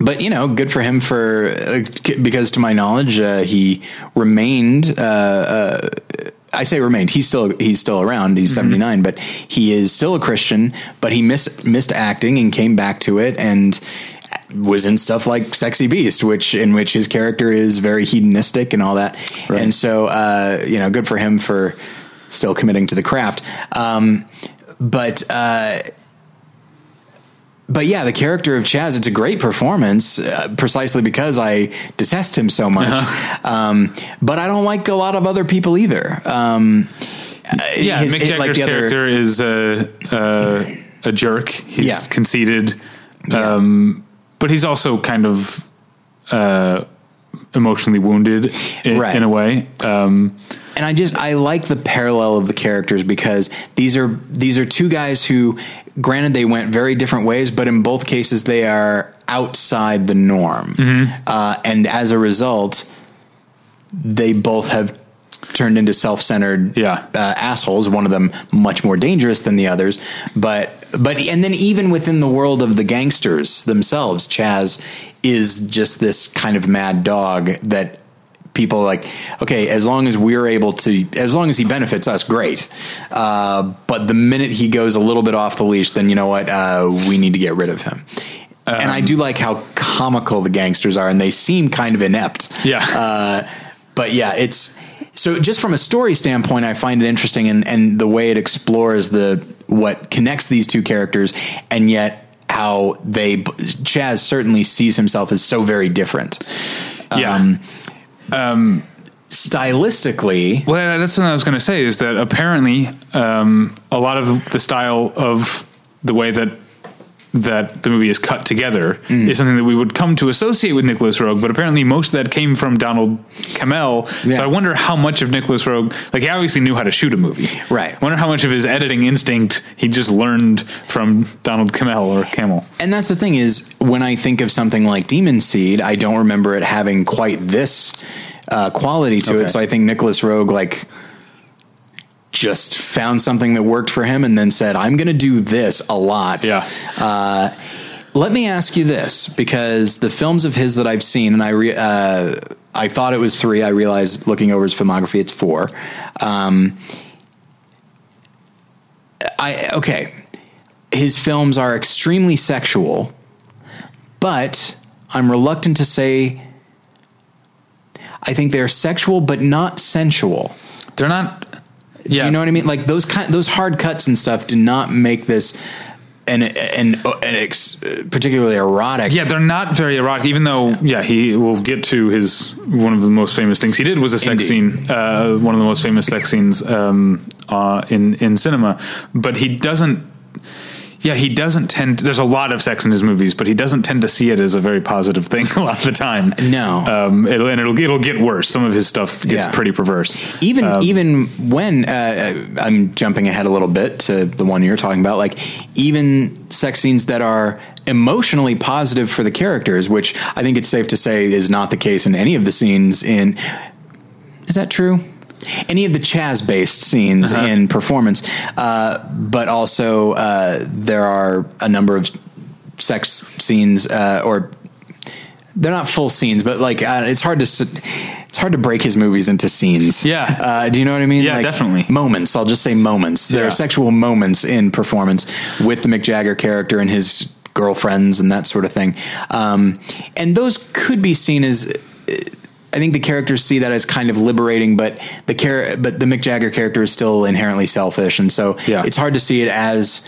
but you know, good for him for uh, because to my knowledge, uh, he remained. Uh, uh, I say remained. He's still he's still around. He's seventy nine, but he is still a Christian. But he missed missed acting and came back to it and was in stuff like Sexy Beast, which in which his character is very hedonistic and all that. And so, uh, you know, good for him for still committing to the craft. Um, but uh, but yeah, the character of Chaz, it's a great performance, uh, precisely because I detest him so much. Um, but I don't like a lot of other people either. Um, Yeah, his- Mick Jagger's like the other- character is a, a a jerk. He's Yeah. conceited, Yeah. um, but he's also kind of uh, emotionally wounded in, Right. in a way. Um, and I just I like the parallel of the characters because these are these are two guys who, granted, they went very different ways, but in both cases they are outside the norm, uh, and as a result, they both have turned into self-centered Yeah. uh, assholes. One of them much more dangerous than the others, but but and then even within the world of the gangsters themselves, Chaz is just this kind of mad dog that people like. Okay, as long as we're able to, as long as he benefits us, great. Uh, but the minute he goes a little bit off the leash, then you know what? Uh, we need to get rid of him. and I do like how comical the gangsters are, and they seem kind of inept. Yeah. Uh, but yeah, it's so just from a story standpoint, I find it interesting and, and the way it explores the what connects these two characters, and yet how they Chaz certainly sees himself as so very different. yeah. Um, Stylistically, Well, that's what I was going to say is that apparently um, a lot of the style of the way that that the movie is cut together is something that we would come to associate with Nicolas Roeg, but apparently most of that came from Donald Cammell. Yeah. So I wonder how much of Nicolas Roeg, like he obviously knew how to shoot a movie, Right. I wonder how much of his editing instinct he just learned from Donald Cammell or Camel. And that's the thing is when I think of something like Demon Seed, I don't remember it having quite this uh, quality to Okay. it. So I think Nicolas Roeg like just found something that worked for him and then said, "I'm going to do this a lot." Yeah. Uh, let me ask you this because the films of his that I've seen, and I re- uh, I thought it was three. I realized looking over his filmography, it's four. Um, I okay. His films are extremely sexual, but I'm reluctant to say. I think they're sexual, but not sensual. They're not. Yeah, Do you know what I mean? Like those kind, those hard cuts and stuff do not make this an an, an ex, particularly erotic. Yeah, they're not very erotic. Even though, yeah, he will get to his one of the most famous things he did was a sex Indeed. scene, uh, one of the most famous sex scenes um, uh, in in cinema. But he doesn't. Yeah, he doesn't tend. there's a lot of sex in his movies, but he doesn't tend to see it as a very positive thing a lot of the time. No. um, it'll, and it'll it'll get worse. Some of his stuff gets Yeah. pretty perverse. even Um, even when uh, I'm jumping ahead a little bit to the one you're talking about, like even sex scenes that are emotionally positive for the characters, which I think it's safe to say is not the case in any of the scenes in. Is that true? Any of the Chaz based scenes Uh-huh. in performance, uh, but also uh, there are a number of sex scenes uh, or they're not full scenes, but like uh, it's hard to it's hard to break his movies into scenes. Yeah. uh, do you know what I mean? Yeah, definitely. Moments. I'll just say moments. There Yeah. are sexual moments in performance with the Mick Jagger character and his girlfriends and that sort of thing, um, and those could be seen as. I think the characters see that as kind of liberating, but the char- but the Mick Jagger character is still inherently selfish, and so Yeah. it's hard to see it as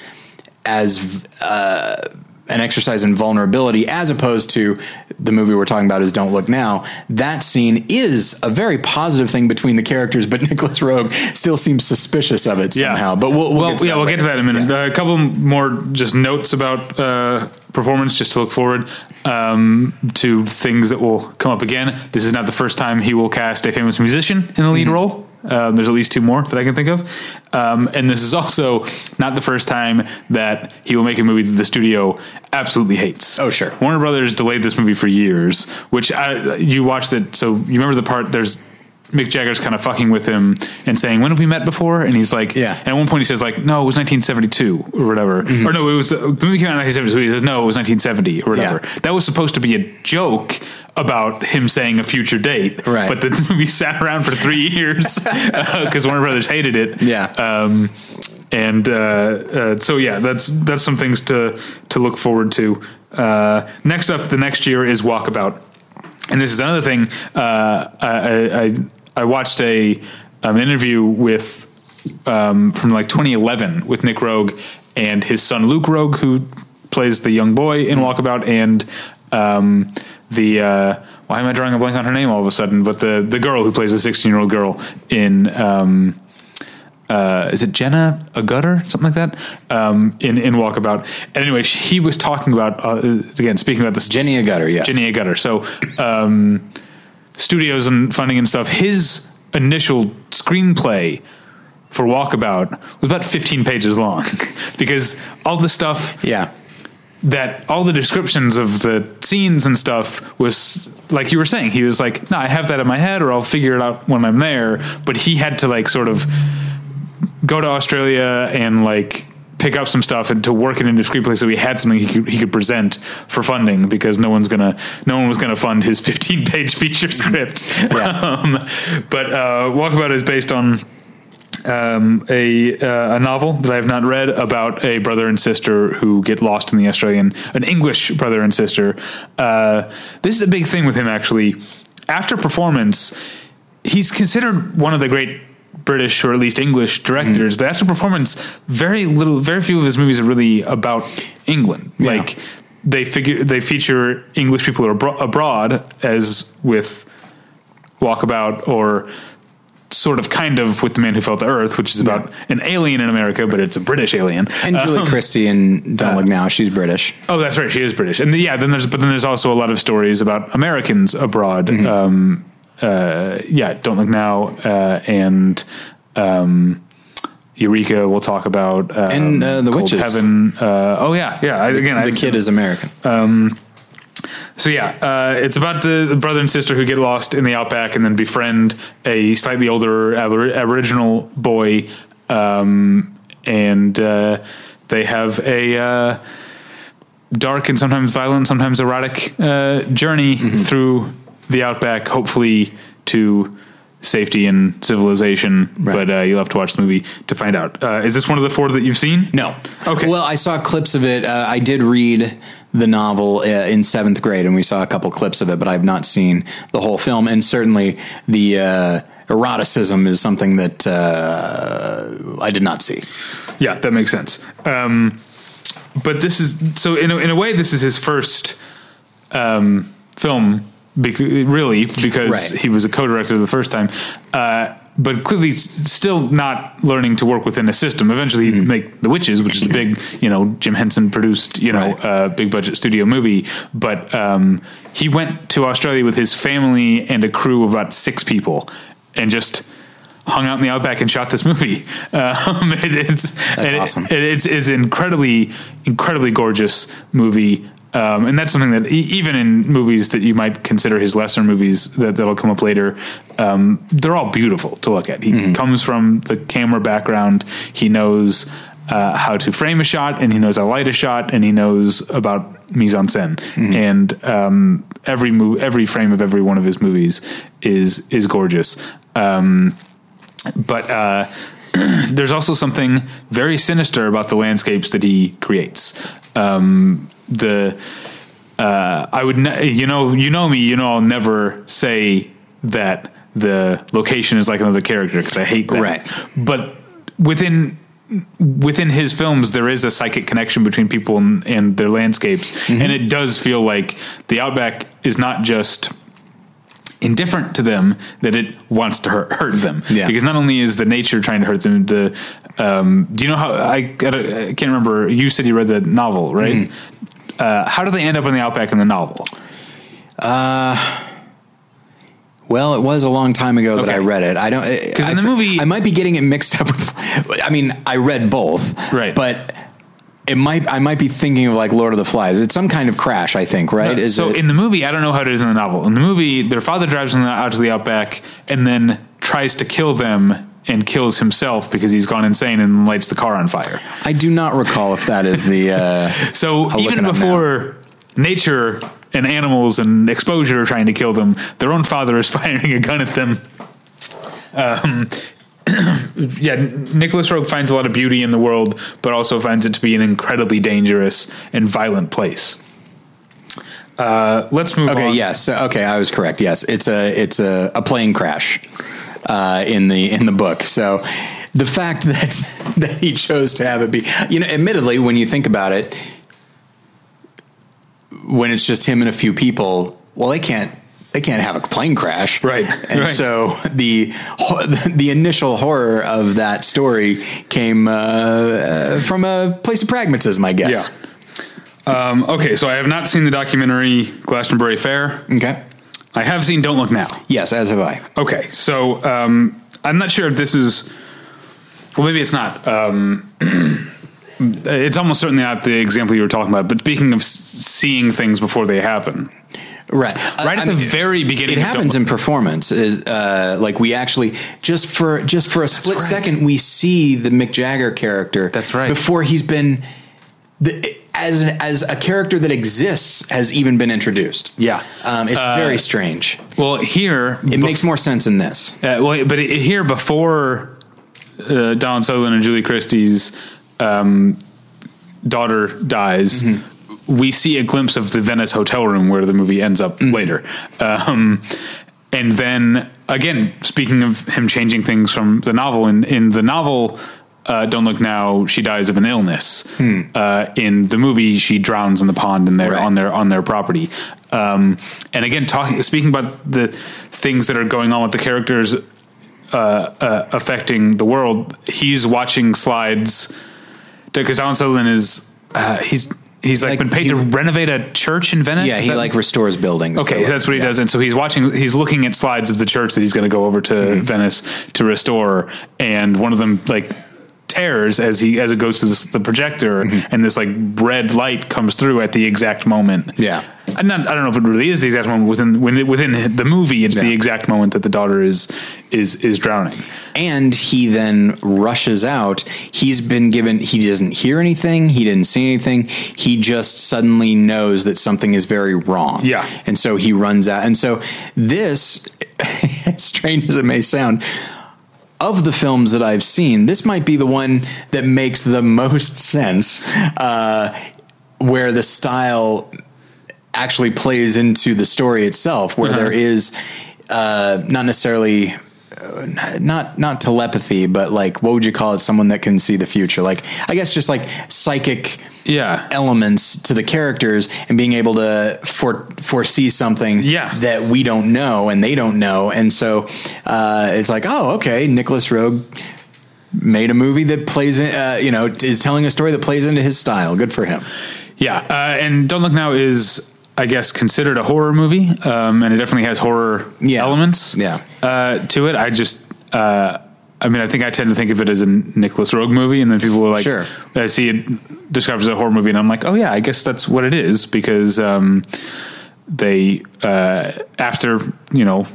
as uh, an exercise in vulnerability, as opposed to the movie we're talking about is Don't Look Now. That scene is a very positive thing between the characters, but Nicolas Roeg still seems suspicious of it somehow. But we'll, we'll well, get to yeah, that we'll get to that in a minute. Yeah. Uh, a couple more just notes about uh, performance, just to look forward um, to things that will come up again. This is not the first time he will cast a famous musician in the lead Mm-hmm. role. Uh, there's at least two more that I can think of, um, and this is also not the first time that he will make a movie that the studio absolutely hates. Oh, sure. Warner Brothers delayed this movie for years, which I, you watched it. So you remember the part? There's Mick Jagger's kind of fucking with him and saying, "When have we met before?" And he's like, Yeah. And at one point he says, "Like, no, it was 1972 or whatever." Or no, it was the movie came out in 1972. He says, "No, it was 1970 or whatever." Yeah. That was supposed to be a joke about him saying a future date, Right. But the movie sat around for three years because Warner Brothers hated it. Yeah. Um, and uh, uh, so yeah, that's that's some things to to look forward to. Uh, next up, the next year is Walkabout, and this is another thing. Uh, I, I I watched a um, interview with um, from like 2011 with Nick Roeg and his son Luke Roeg, who plays the young boy in Walkabout, and um, the uh, why am I drawing a blank on her name all of a sudden? But the the girl who plays the 16 year old girl in. Um, uh, is it Jenna Agutter something like that um, in in Walkabout? And anyway, he was talking about uh, again speaking about this Jenny Agutter, yes. Jenny Agutter. So um, studios and funding and stuff. His initial screenplay for Walkabout was about 15 pages long because all the stuff Yeah. that all the descriptions of the scenes and stuff was like you were saying he was like no i have that in my head or i'll figure it out when i'm there but he had to like sort of go to australia and like pick up some stuff and to work it into screenplay so he had something he could, he could present for funding because no one's gonna no one was gonna fund his 15 page feature script um, but uh, walkabout is based on um, a uh, a novel that I have not read about a brother and sister who get lost in the Australian, an English brother and sister. Uh, this is a big thing with him actually. After performance, he's considered one of the great British or at least English directors, but after performance, very little, very few of his movies are really about England. Yeah. Like they figure they feature English people are abro- abroad, as with Walkabout or sort of kind of with the man who fell to earth which is about an alien in america but it's a british alien And Julie Um, Christie in Don't Look Now, she's British. Oh, that's right. She is British, and yeah. Then there's, but then there's also a lot of stories about Americans abroad. Um, uh, yeah, don't look now, uh, and um, Eureka. We'll talk about um, And, uh, The Cold Witches. Heaven. Uh, oh yeah, yeah. Again, The I, kid is American. so yeah, uh, it's about the, the brother and sister who get lost in the outback and then befriend a slightly older abor- Aboriginal boy, um, and uh, they have a uh, dark and sometimes violent, sometimes erotic uh, journey through the outback, hopefully to safety and civilization. Right. But uh, you'll have to watch the movie to find out. Uh, is this one of the four that you've seen? No. Okay. Well, I saw clips of it. Uh, I did read the novel uh, in seventh grade, and we saw a couple clips of it, but I've not seen the whole film. And certainly, the uh, eroticism is something that uh, I did not see. Yeah, that makes sense. Um, but this is so in a, in a way, this is his first um, film, bec- really, because Right. he was a co-director the first time. Uh, but clearly, still not learning to work within a system. Eventually, he'd make The Witches, which is a big, you know, Jim Henson produced, you know, Right. uh, big budget studio movie. But um, he went to Australia with his family and a crew of about six people, and just hung out in the outback and shot this movie. Um, it, it's it- awesome. it- it's it's incredibly incredibly gorgeous movie. Um, and that's something that e- even in movies that you might consider his lesser movies that, that'll come up later, um, they're all beautiful to look at. He Mm-hmm. comes from the camera background. He knows uh, how to frame a shot, and he knows how to light a shot, and he knows about mise en scène. Mm-hmm. And um, every mo- every frame of every one of his movies is is gorgeous. Um, but uh, there's also something very sinister about the landscapes that he creates. Um, the uh, I would ne- you know you know me you know I'll never say that the location is like another character because I hate that. Right. But within within his films there is a psychic connection between people and, and their landscapes Mm-hmm. and it does feel like the outback is not just indifferent to them that it wants to hurt, hurt them Yeah. because not only is the nature trying to hurt them the um, do you know how I, I can't remember you said you read the novel right Mm-hmm. uh, how do they end up in the outback in the novel Uh, Well, it was a long time ago that I read it. I don't because in the movie- I might be getting it mixed up with. I mean, I read both, Right. But it might I might be thinking of like Lord of the Flies. It's some kind of crash, I think. Right? Is so it, in the movie, I don't know how it is in the novel. In the movie, their father drives them out to the outback and then tries to kill them and kills himself because he's gone insane and lights the car on fire. I do not recall if that is the. Uh, So I'll even before nature and animals and exposure are trying to kill them, their own father is firing a gun at them. Um, yeah, Nicolas Roeg finds a lot of beauty in the world, but also finds it to be an incredibly dangerous and violent place. Uh, let's move okay. on. Yes. Okay. I was correct. Yes. It's a it's a, a plane crash uh, in the in the book. So the fact that that he chose to have it be, you know, admittedly, when you think about it, when it's just him and a few people, well, they can't they can't have a plane crash, Right, And right. so the the initial horror of that story came uh, uh, from a place of pragmatism, I guess. Yeah. Um, okay, so I have not seen the documentary Glastonbury Fair. Okay. I have seen Don't Look Now. Yes, as have I. Okay, so um, I'm not sure if this is. Well, maybe it's not. Um, it's almost certainly not the example you were talking about. But speaking of seeing things before they happen, Right. right at the very beginning, it happens in performance is uh, like we actually just for just for a split right. second we see the Mick Jagger character That's right. before he's been the, as an, as a character that exists has even been introduced Yeah. um, it's Uh, very strange well, here it makes more sense in this Uh, well, but it, here before uh, Donald Sutherland and Julie Christie's um, daughter dies, we see a glimpse of the Venice hotel room where the movie ends up later. Um, and then again, speaking of him changing things from the novel, in, in the novel, uh, Don't Look Now, she dies of an illness. Uh, in the movie, she drowns in the pond in their Right. on their on their property. Um, and again, talking speaking about the things that are going on with the characters uh, uh, affecting the world. He's watching slides because Alan Sutherland is uh, he's he's like, Like, been paid he- to renovate a church in Venice. Yeah, he that- like restores buildings. Okay, that's what he yeah. does, and so he's watching. He's looking at slides of the church that he's going to go over to Mm-hmm. Venice to restore, and one of them like tears as he as it goes to this, the projector, and this like red light comes through at the exact moment. Mm-hmm. Yeah. I'm not, I don't know if it really is the exact moment within within, within the movie. It's the exact moment that the daughter is is is drowning. and he then rushes out. He's been given, he doesn't hear anything, he didn't see anything. He just suddenly knows that something is very wrong. Yeah. And so he runs out. And so this, as strange as it may sound, of the films that I've seen, this might be the one that makes the most sense, uh, where the style actually plays into the story itself, where there is uh, not necessarily not not telepathy, but like what would you call it? Someone that can see the future. Like I guess just like psychic Yeah. elements to the characters and being able to fore, foresee something Yeah. that we don't know and they don't know. And so uh, it's like, oh, okay, Nicolas Roeg made a movie that plays, in, uh, you know, is telling a story that plays into his style. Good for him. Yeah, uh, and Don't Look Now is, I guess, considered a horror movie, um, and it definitely has horror Yeah. elements Yeah. uh, to it. I just, uh, I mean, I think I tend to think of it as a Nicolas Roeg movie, and then people are like, Sure. I see it described as a horror movie, and I'm like, oh yeah, I guess that's what it is because um, they, uh, after you know,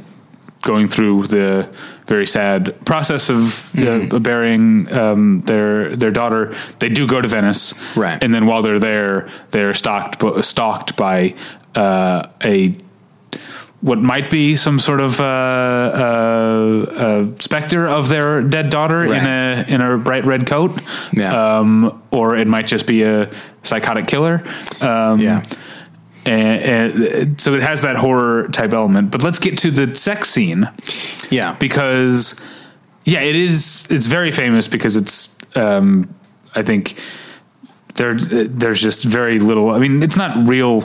going through the very sad process of uh, burying um, their their daughter, they do go to Venice, Right. And then while they're there, they're stalked stalked by uh, a what might be some sort of uh, uh, uh, specter of their dead daughter in a in a bright red coat, Yeah. um, or it might just be a psychotic killer. Um, Yeah. And, and so it has that horror type element. But let's get to the sex scene Yeah. because yeah, it is. It's very famous because it's. Um, I think there there's just very little. I mean, it's not real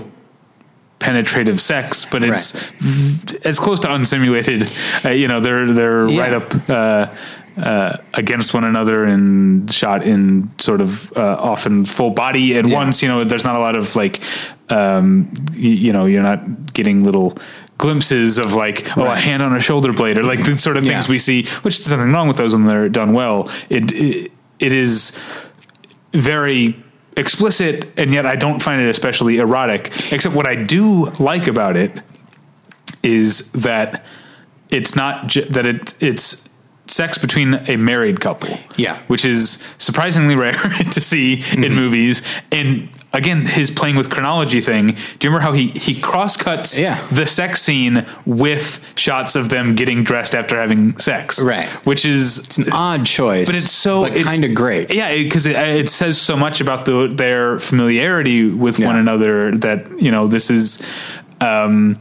penetrative sex, but it's v- as close to unsimulated. Uh, you know, they're they're Yeah. right up. Uh, uh, against one another and shot in sort of uh, often full body at Yeah. once. You know, there's not a lot of like, um, y- you know, you're not getting little glimpses of like, oh, a hand on a shoulder blade or like the sort of things Yeah. we see, which is nothing wrong with those when they're done well. It, it, it is very explicit and yet I don't find it especially erotic, except what I do like about it is that it's not ju- that it it's sex between a married couple. Yeah. Which is surprisingly rare to see Mm-hmm. in movies. And again, his playing with chronology thing. Do you remember how he he cross cuts Yeah. the sex scene with shots of them getting dressed after having sex? Right. Which is It's an odd choice, but it's so but it- kind of great. Yeah, because it, it says so much about the, their familiarity with Yeah. one another that you know this is, um,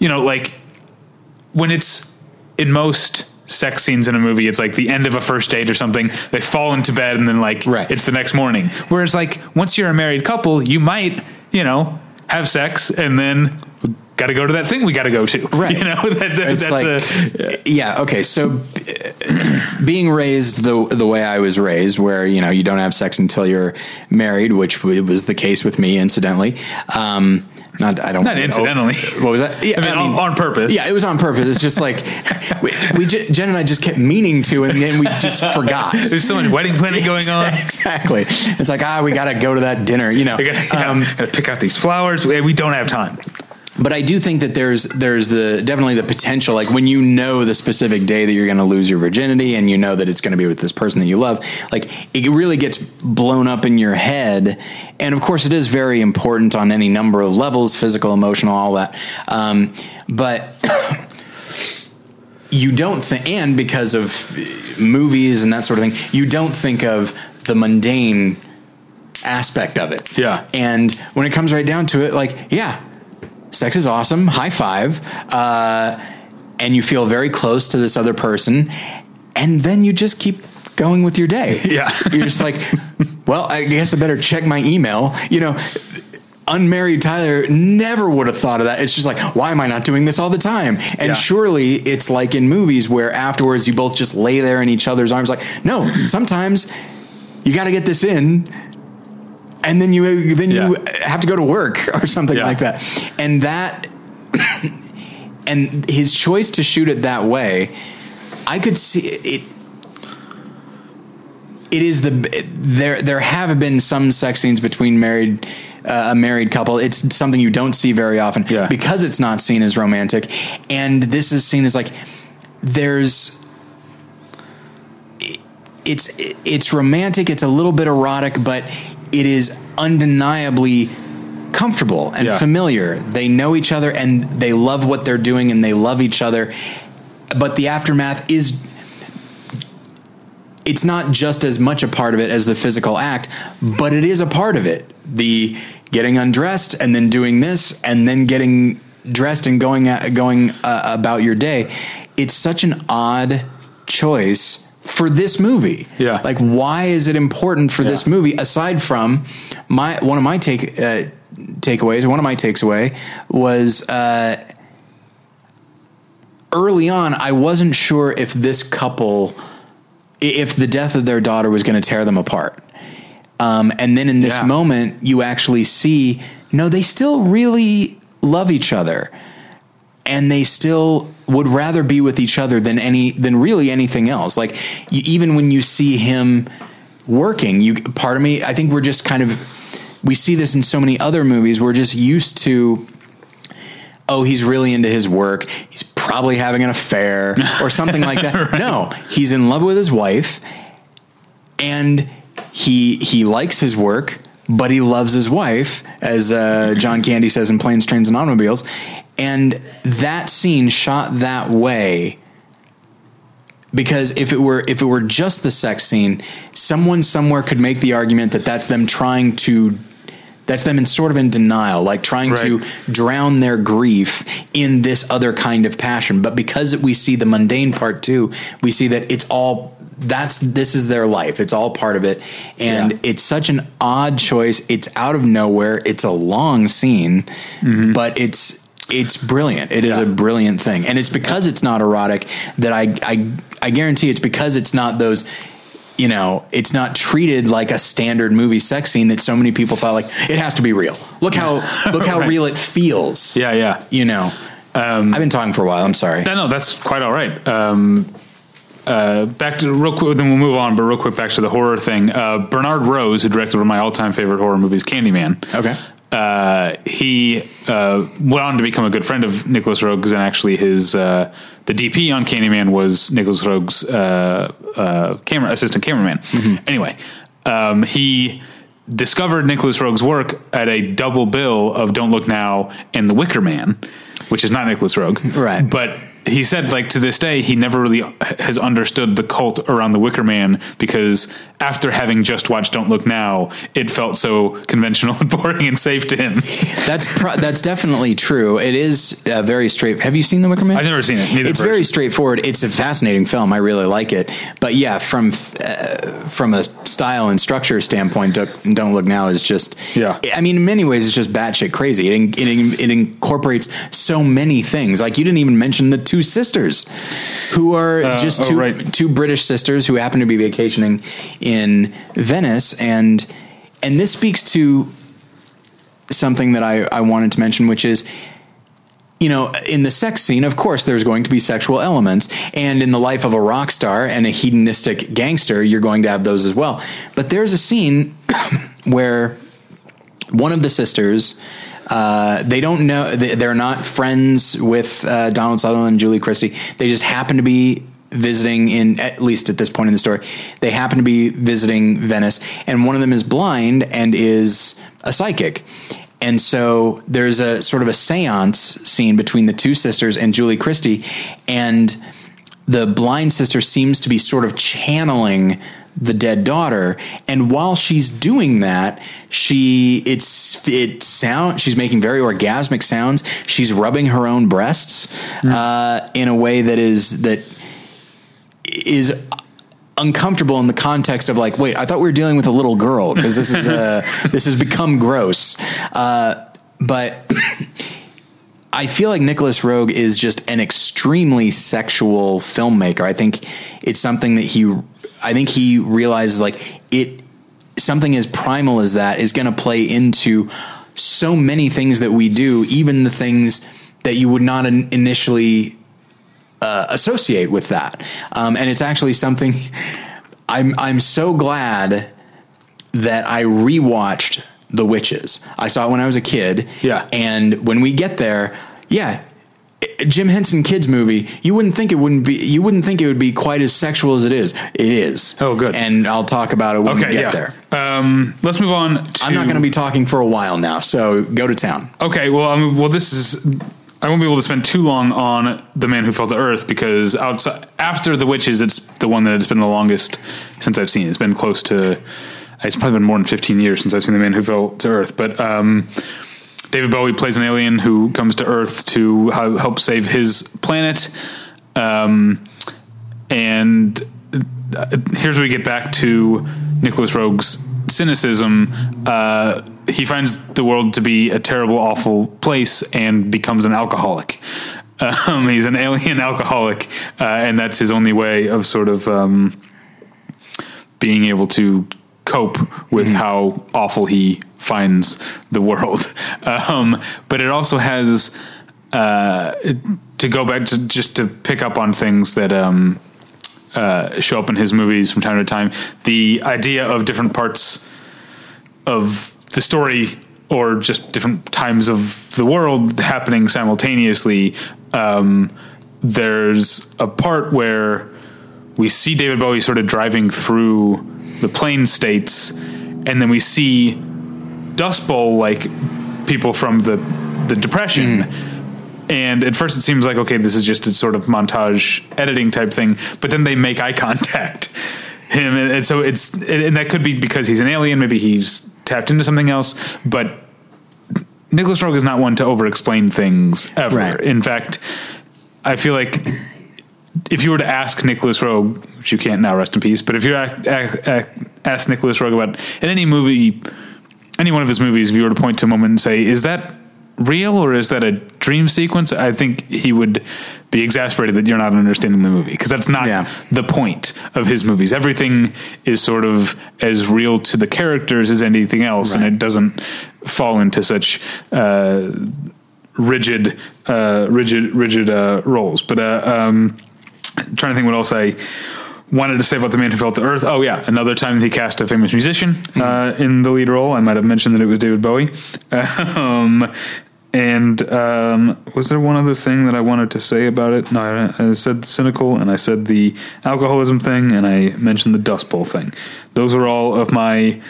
you know, like when it's in most sex scenes in a movie, it's like the end of a first date or something. They fall into bed and then like Right. it's the next morning. Whereas like once you're a married couple, you might you know have sex and then. Got to go to that thing we got to go to, Right. You know that, that- that's like, a yeah, okay. So, being raised the the way I was raised, where you know you don't have sex until you're married, which was the case with me, incidentally. Um, not I don't Not incidentally. what was that? Yeah, I mean, on- on purpose. Yeah, it was on purpose. It's just like we, we ju- Jen and I just kept meaning to, and then we just forgot. there's so much wedding planning going on. exactly. It's like ah, we got to go to that dinner. You know, I gotta, Um, gotta pick out these flowers. We we don't have time. But I do think that there's there's the definitely the potential like when you know the specific day that you're going to lose your virginity and you know that it's going to be with this person that you love like it really gets blown up in your head. And of course it is very important on any number of levels physical emotional all that. Um, but you don't think and because of movies and that sort of thing you don't think of the mundane aspect of it. Yeah. and when it comes right down to it like yeah sex is awesome high five uh, and you feel very close to this other person and then you just keep going with your day Yeah. you're just like well i guess i better check my email you know unmarried Tyler never would have thought of that. It's just like, why am I not doing this all the time? And Yeah. surely it's like in movies where afterwards you both just lay there in each other's arms. Like, no, sometimes you got to get this in. And then you then you have to go to work or something Yeah. like that. And that and his choice to shoot it that way, I could see it. It is the there. There have been some sex scenes between married uh, a married couple. It's something you don't see very often Yeah. because it's not seen as romantic, and this is seen as like there's. It's it's romantic. It's a little bit erotic, but it is undeniably comfortable and Yeah. familiar. They know each other and they love what they're doing and they love each other. But the aftermath is it's not just as much a part of it as the physical act, but it is a part of it. The getting undressed and then doing this and then getting dressed and going at, going uh, about your day. It's such an odd choice for this movie. Yeah. Like why is it important for this movie aside from my one of my take uh, takeaways, one of my takes away was uh early on I wasn't sure if this couple if the death of their daughter was going to tear them apart. Um, and then in this Yeah. moment, you actually see no, they still really love each other, and they still would rather be with each other than any than really anything else. Like you, even when you see him working, you part of me, I think we're just kind of we see this in so many other movies. We're just used to oh, he's really into his work. He's probably having an affair or something like that. No, he's in love with his wife and he he likes his work, but he loves his wife, as uh, John Candy says in Planes, Trains, and Automobiles. And that scene shot that way because if it were if it were just the sex scene, someone somewhere could make the argument that that's them trying to that's them in sort of in denial, like trying to drown their grief in this other kind of passion. But because we see the mundane part too, we see that it's all that's this is their life. It's all part of it. And Yeah. it's such an odd choice. It's out of nowhere. It's a long scene, but it's it's brilliant. It is Mm-hmm. Yeah. a brilliant thing. And it's because it's not erotic that I I I guarantee it's because it's not those you know, it's not treated like a standard movie sex scene that so many people thought like it has to be real. Look how look how Right. real it feels. Yeah, yeah. You know. Um, I've been talking for a while. I'm sorry. No, no, that's quite all right. Um, uh, back to real quick, then we'll move on. But real quick, back to the horror thing. Uh, Bernard Rose, who directed one of my all-time favorite horror movies, Candyman. Okay. Uh, he uh, went on to become a good friend of Nicolas Roeg's, and actually his uh, the DP on Candyman was Nicolas Roeg's uh, uh, camera assistant cameraman. Anyway, um, he discovered Nicolas Roeg's work at a double bill of Don't Look Now and The Wicker Man, which is not Nicolas Roeg, Right. But he said, like to this day, he never really has understood the cult around the Wicker Man because after having just watched Don't Look Now, it felt so conventional and boring and safe to him. That's pro- that's definitely true. It is uh, very straight. Have you seen The Wicker Man? I've never seen it. It's very straightforward. It's a fascinating film. I really like it. But yeah, from uh, from a style and structure standpoint, Don't, Look Now is just. Yeah. I mean, in many ways, it's just batshit crazy. It, it, in- it incorporates so many things. Like you didn't even mention the two sisters, who are just oh, two right. two British sisters who happen to be vacationing in Venice, and and this speaks to something that I, I wanted to mention, which is you know, in the sex scene, of course, there's going to be sexual elements. And in the life of a rock star and a hedonistic gangster, you're going to have those as well. But there's a scene where one of the sisters, uh, they don't know, they- they're not friends with uh, Donald Sutherland and Julie Christie. They just happen to be visiting in, at least at this point in the story, they happen to be visiting Venice. And one of them is blind and is a psychic. And so there's a sort of a seance scene between the two sisters and Julie Christie. And the blind sister seems to be sort of channeling the dead daughter and while she's doing that she it's it sound she's making very orgasmic sounds she's rubbing her own breasts uh, in a way that is that is uncomfortable in the context of like, wait, I thought we were dealing with a little girl because this is uh, this has become gross. Uh, but I feel like Nicolas Roeg is just an extremely sexual filmmaker. I think it's something that he, I think he realizes like it, something as primal as that is going to play into so many things that we do, even the things that you would not in- initially uh, associate with that. Um, and it's actually something I'm I'm so glad that I rewatched The Witches. I saw it when I was a kid. Yeah. And when we get there, yeah. Jim Henson kids movie, you wouldn't think it wouldn't be you wouldn't think it would be quite as sexual as it is. It is. Oh, good. And I'll talk about it when Okay, we get yeah. there. Um, let's move on. To, I'm not going to be talking for a while now, so go to town. Okay, well, I mean, well, this is. I won't be able to spend too long on the man who fell to earth because outside after the witches, it's the one that it's been the longest since I've seen. It's been close to. It's probably been more than 15 years since I've seen the man who fell to earth. But um, David Bowie plays an alien who comes to Earth to help save his planet. Um, and uh, here's where we get back to Nicolas Roeg's cynicism. Uh, he finds the world to be a terrible, awful place and becomes an alcoholic. Um, he's an alien alcoholic, uh, and that's his only way of sort of um, being able to cope with how awful he finds the world. Um, but it also has uh, to go back to just to pick up on things that um, uh, show up in his movies from time to time. The idea of different parts of the story or just different times of the world happening simultaneously. Um, there's a part where we see David Bowie sort of driving through the plain states, and then we see Dust Bowl like people from the the Depression. And at first, it seems like okay, this is just a sort of montage editing type thing. But then they make eye contact him, and, and so it's and that could be because he's an alien. Maybe he's tapped into something else. But Nicolas Roeg is not one to over-explain things ever. Right. In fact, I feel like if you were to ask Nicolas Roeg, which you can't now, rest in peace, but if you ask Nicolas Roeg about in any movie, any one of his movies, if you were to point to a moment and say, "Is that real or is that a dream sequence?" I think he would be exasperated that you're not understanding the movie because that's not Yeah. the point of his movies. Everything is sort of as real to the characters as anything else, and it doesn't fall into such. Uh, rigid, uh, rigid, rigid uh, roles. But uh, um, trying to think what else I wanted to say about the man who fell to earth. Oh yeah, another time that he cast a famous musician uh, in the lead role. I might have mentioned that it was David Bowie. um, and um, was there one other thing that I wanted to say about it? No, I, I said cynical, and I said the alcoholism thing, and I mentioned the Dust Bowl thing. Those were all of my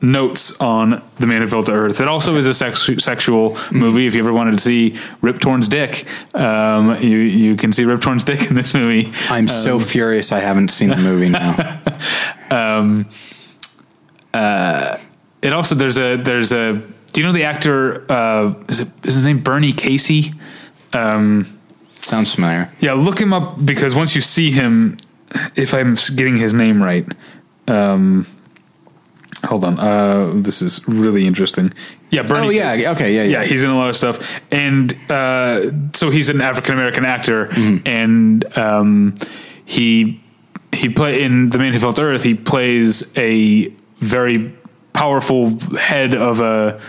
notes on the man who fell to earth. It also is a sex, sexual movie. If you ever wanted to see Rip Torn's dick, um, you you can see Rip Torn's dick in this movie. I'm so furious I haven't seen the movie now. um, uh, It also there's a there's a. Do you know the actor? Uh, is it is his name Bernie Casey? Sounds familiar. Yeah, look him up because once you see him, if I'm getting his name right, um, hold on. Uh, this is really interesting. Yeah, Bernie. Oh, yeah, Casey. okay, yeah, yeah. He's in a lot of stuff, and uh, so he's an African American actor, and um, he he play in The Man Who Fell to Earth. He plays a very powerful head of a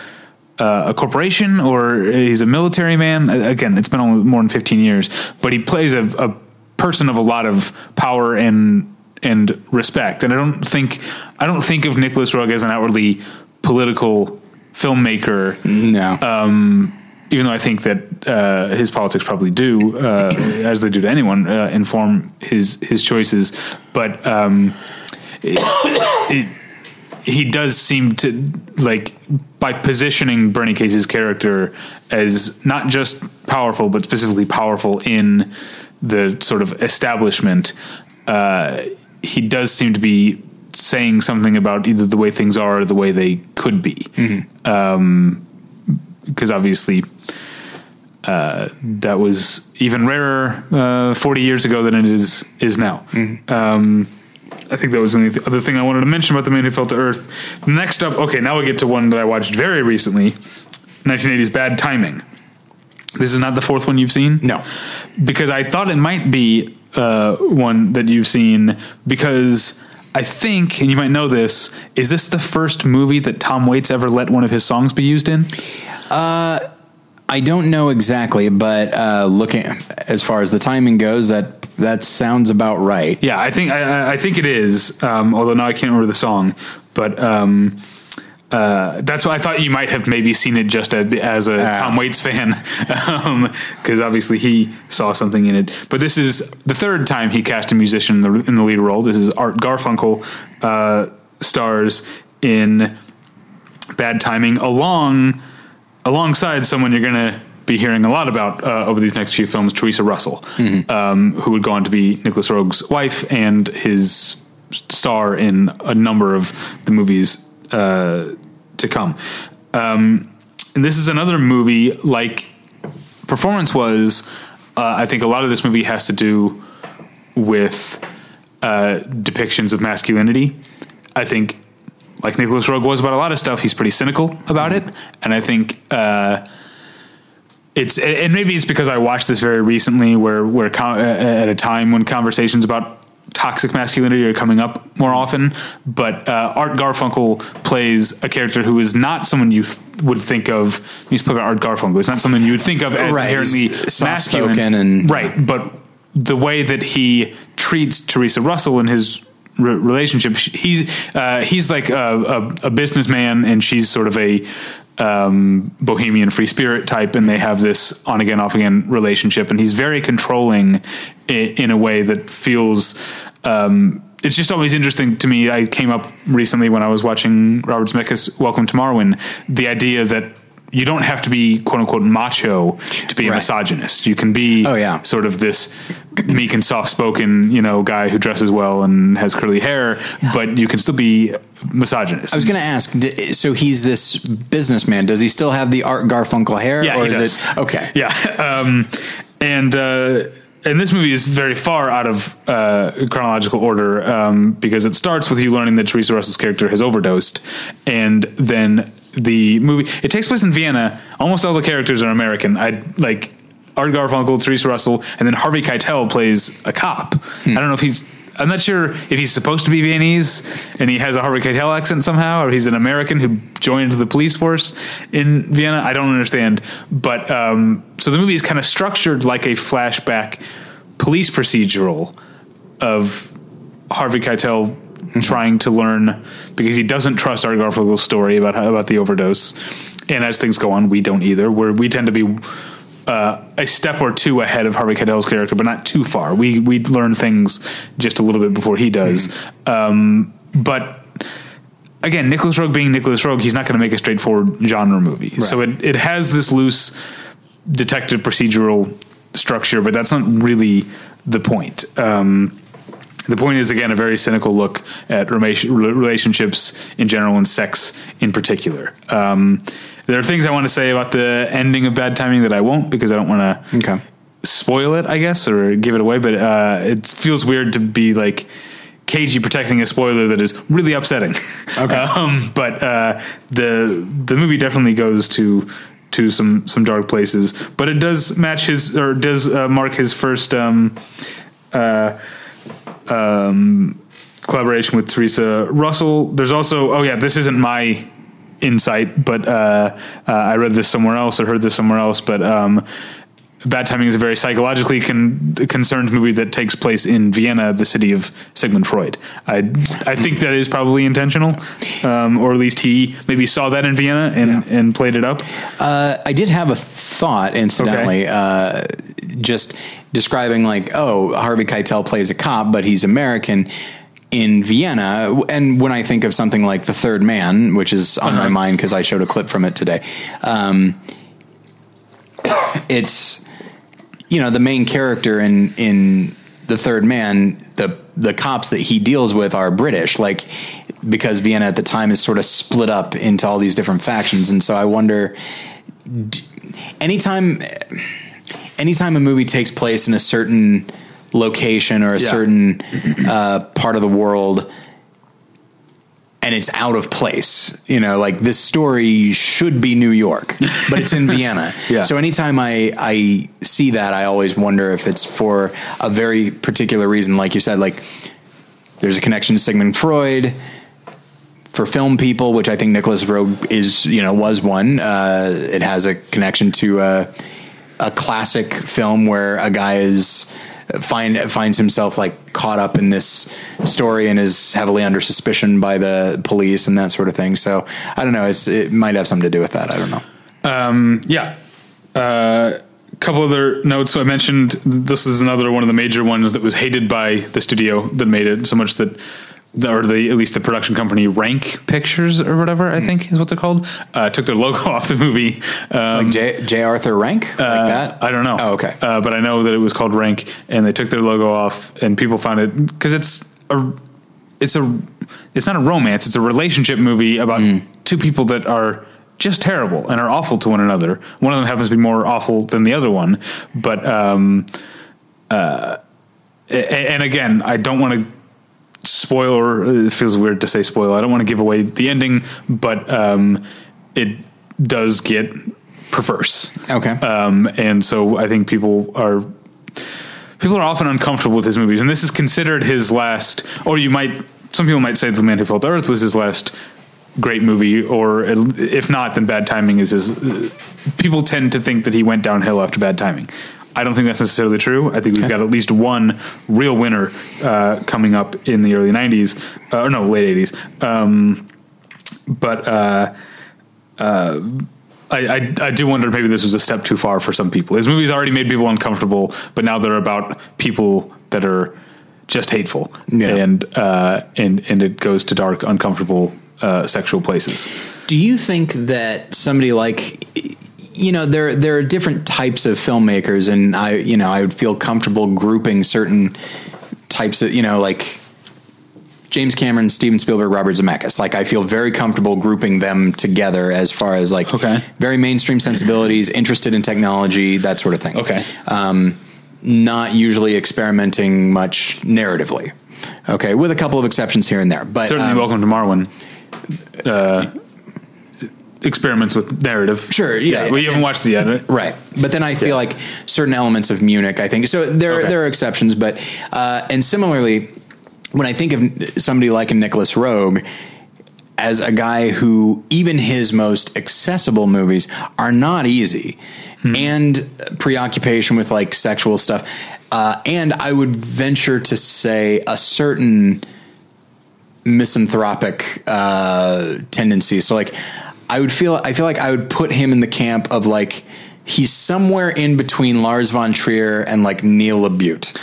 uh, a corporation or he's a military man. Again, it's been only more than 15 years, but he plays a, a person of a lot of power and and respect. And I don't think I don't think of Nicolas Roeg as an outwardly political filmmaker, No. even though I think that uh, his politics probably do, uh, as they do to anyone, uh, inform his his choices. But um, it, it, he does seem to like by positioning Bernie Casey's character as not just powerful, but specifically powerful in the sort of establishment. Uh, he does seem to be saying something about either the way things are or the way they could be. Um, because obviously uh, that was even rarer uh, 40 years ago than it is is now. Um, I think that was the other thing I wanted to mention about the man who fell to earth. Next up, okay, now we get to one that I watched very recently, 1980's Bad Timing. This is not the fourth one you've seen. No. because I thought it might be uh, one that you've seen because. I think, and you might know this, is this the first movie that Tom Waits ever let one of his songs be used in? I don't know exactly, but uh, looking as far as the timing goes, that that sounds about right. Yeah, I think I, I- think it is. Um, although now I can't remember the song, but um, uh, that's why I thought you might have maybe seen it just a, as a Ah. Tom Waits fan, because obviously he saw something in it. But this is the third time he cast a musician in the, in the lead role. This is Art Garfunkel uh, stars in Bad Timing along alongside someone you're going to be hearing a lot about uh, over these next few films, Theresa Russell, um, who would go on to be Nicolas Roeg's wife and his star in a number of the movies uh, to come. Um, and this is another movie like performance was. Uh, I think a lot of this movie has to do with uh, depictions of masculinity. I think, like Nicolas Roeg was about a lot of stuff, he's pretty cynical about it, and I think uh, it's and maybe it's because I watched this very recently, where where uh, at a time when conversations about toxic masculinity are coming up more often. But uh, Art Garfunkel plays a character who is not someone you th- would think of. He's played by Art Garfunkel. It's not someone you would think of as Right, inherently masculine, and- right? But the way that he treats Theresa Russell in his re- relationship, he's uh, he's like a, a, a businessman, and she's sort of a um, bohemian free spirit type, and they have this on again, off again relationship, and he's very controlling in, in a way that feels. Um, it's just always interesting to me. I came up recently when I was watching Robert Zemeckis' Welcome to Marwen, the idea that you don't have to be quote unquote macho to be a Right. misogynist. You can be Oh, yeah. sort of this meek and soft spoken, you know, guy who dresses well and has curly hair, but you can still be misogynist. I was going to ask. d- So he's this businessman. Does he still have the Art Garfunkel hair? Yeah, or he is does. it okay? Yeah, um, and uh, and this movie is very far out of uh, chronological order um, because it starts with you learning that Theresa Russell's character has overdosed, and then the movie it takes place in Vienna. Almost all the characters are American. I like Art Garfunkel, Theresa Russell, and then Harvey Keitel plays a cop. Hmm. I don't know if he's. I'm not sure if he's supposed to be Viennese and he has a Harvey Keitel accent somehow, or he's an American who joined the police force in Vienna. I don't understand. But um, so the movie is kind of structured like a flashback police procedural of Harvey Keitel trying to learn because he doesn't trust Art Garfunkel's story about how, about the overdose. And as things go on, we don't either. Where we tend to be uh, a step or two ahead of Harvey Keitel's character, but not too far. We we learn things just a little bit before he does. Um, but again, Nicolas Roeg being Nicolas Roeg, he's not going to make a straightforward genre movie. So it it has this loose detective procedural structure, but that's not really the point. Um, the point is again a very cynical look at relationships in general and sex in particular. Um, there are things I want to say about the ending of Bad Timing that I won't because I don't want to Okay. spoil it, I guess, or give it away. But uh, it feels weird to be like cagey protecting a spoiler that is really upsetting. Okay. um, but uh, the the movie definitely goes to to some some dark places, but it does match his or does uh, mark his first. Um, uh, um, collaboration with Theresa Russell. There's also, oh yeah, this isn't my insight, but uh, uh, I read this somewhere else or heard this somewhere else. But um, Bad Timing is a very psychologically con- concerned movie that takes place in Vienna, the city of Sigmund Freud. I I think that is probably intentional, um, or at least he maybe saw that in Vienna and and played it up. Uh, I did have a thought, incidentally, uh, just describing like, oh, Harvey Keitel plays a cop, but he's American in Vienna. And when I think of something like The Third Man, which is on my mind because I showed a clip from it today, um, it's you know the main character in in The Third Man, the the cops that he deals with are British, like because Vienna at the time is sort of split up into all these different factions, and so I wonder anytime anytime a movie takes place in a certain location or a Yeah. certain uh, part of the world and it's out of place. You know, like this story should be New York, but it's in Vienna. Yeah. So anytime I I see that, I always wonder if it's for a very particular reason. Like you said, like there's a connection to Sigmund Freud for film people, which I think Nicolas Roeg is, you know, was one. Uh, it has a connection to a, a classic film where a guy is find finds himself like caught up in this story and is heavily under suspicion by the police and that sort of thing. So I don't know. It's it might have something to do with that. I don't know. Yeah. Uh, couple other notes. So I mentioned this is another one of the major ones that was hated by the studio that made it so much that, the, or the at least the production company Rank Pictures or whatever I think is what they're called uh, took their logo off the movie. Um, Like J. J. Arthur Rank, like that. I don't know. Oh, okay. Uh, but I know that it was called Rank, and they took their logo off, and people found it because it's a, it's a, it's not a romance. It's a relationship movie about Mm. two people that are just terrible and are awful to one another. One of them happens to be more awful than the other one, but um, uh, and again, I don't want to spoil or it feels weird to say spoiler. I don't want to give away the ending, but um, it does get perverse. Okay. Um, and so I think people are people are often uncomfortable with his movies, and this is considered his last. Or you might some people might say The Man Who Fell to Earth was his last great movie, or if not, then Bad Timing is his. People tend to think that he went downhill after Bad Timing. I don't think that's necessarily true. I think we've got at least one real winner uh, coming up in the early '90s, uh, or no, late '80s. Um, but uh, uh, I, I, I do wonder maybe this was a step too far for some people. His movies already made people uncomfortable, but now they're about people that are just hateful, Yeah. and uh, and and it goes to dark, uncomfortable uh, sexual places. Do you think that somebody like you know there there are different types of filmmakers and I you know I would feel comfortable grouping certain types of you know like James Cameron, Steven Spielberg, Robert Zemeckis. Like I feel very comfortable grouping them together as far as like Okay. very mainstream sensibilities, interested in technology, that sort of thing. Okay. Um, not usually experimenting much narratively. Okay, with a couple of exceptions here and there, but Certainly, um, Welcome to Marwen. Uh, experiments with narrative. Sure, yeah. well, you haven't watched the yet. right? But then I feel Yeah. like certain elements of Munich, I think so there Okay. there are exceptions, but uh, and similarly, when I think of somebody like a Nicolas Roeg as a guy who even his most accessible movies are not easy and preoccupation with like sexual stuff uh, and I would venture to say a certain misanthropic uh, tendencies. So like I would feel I feel like I would put him in the camp of like he's somewhere in between Lars von Trier and like Neil LaBute.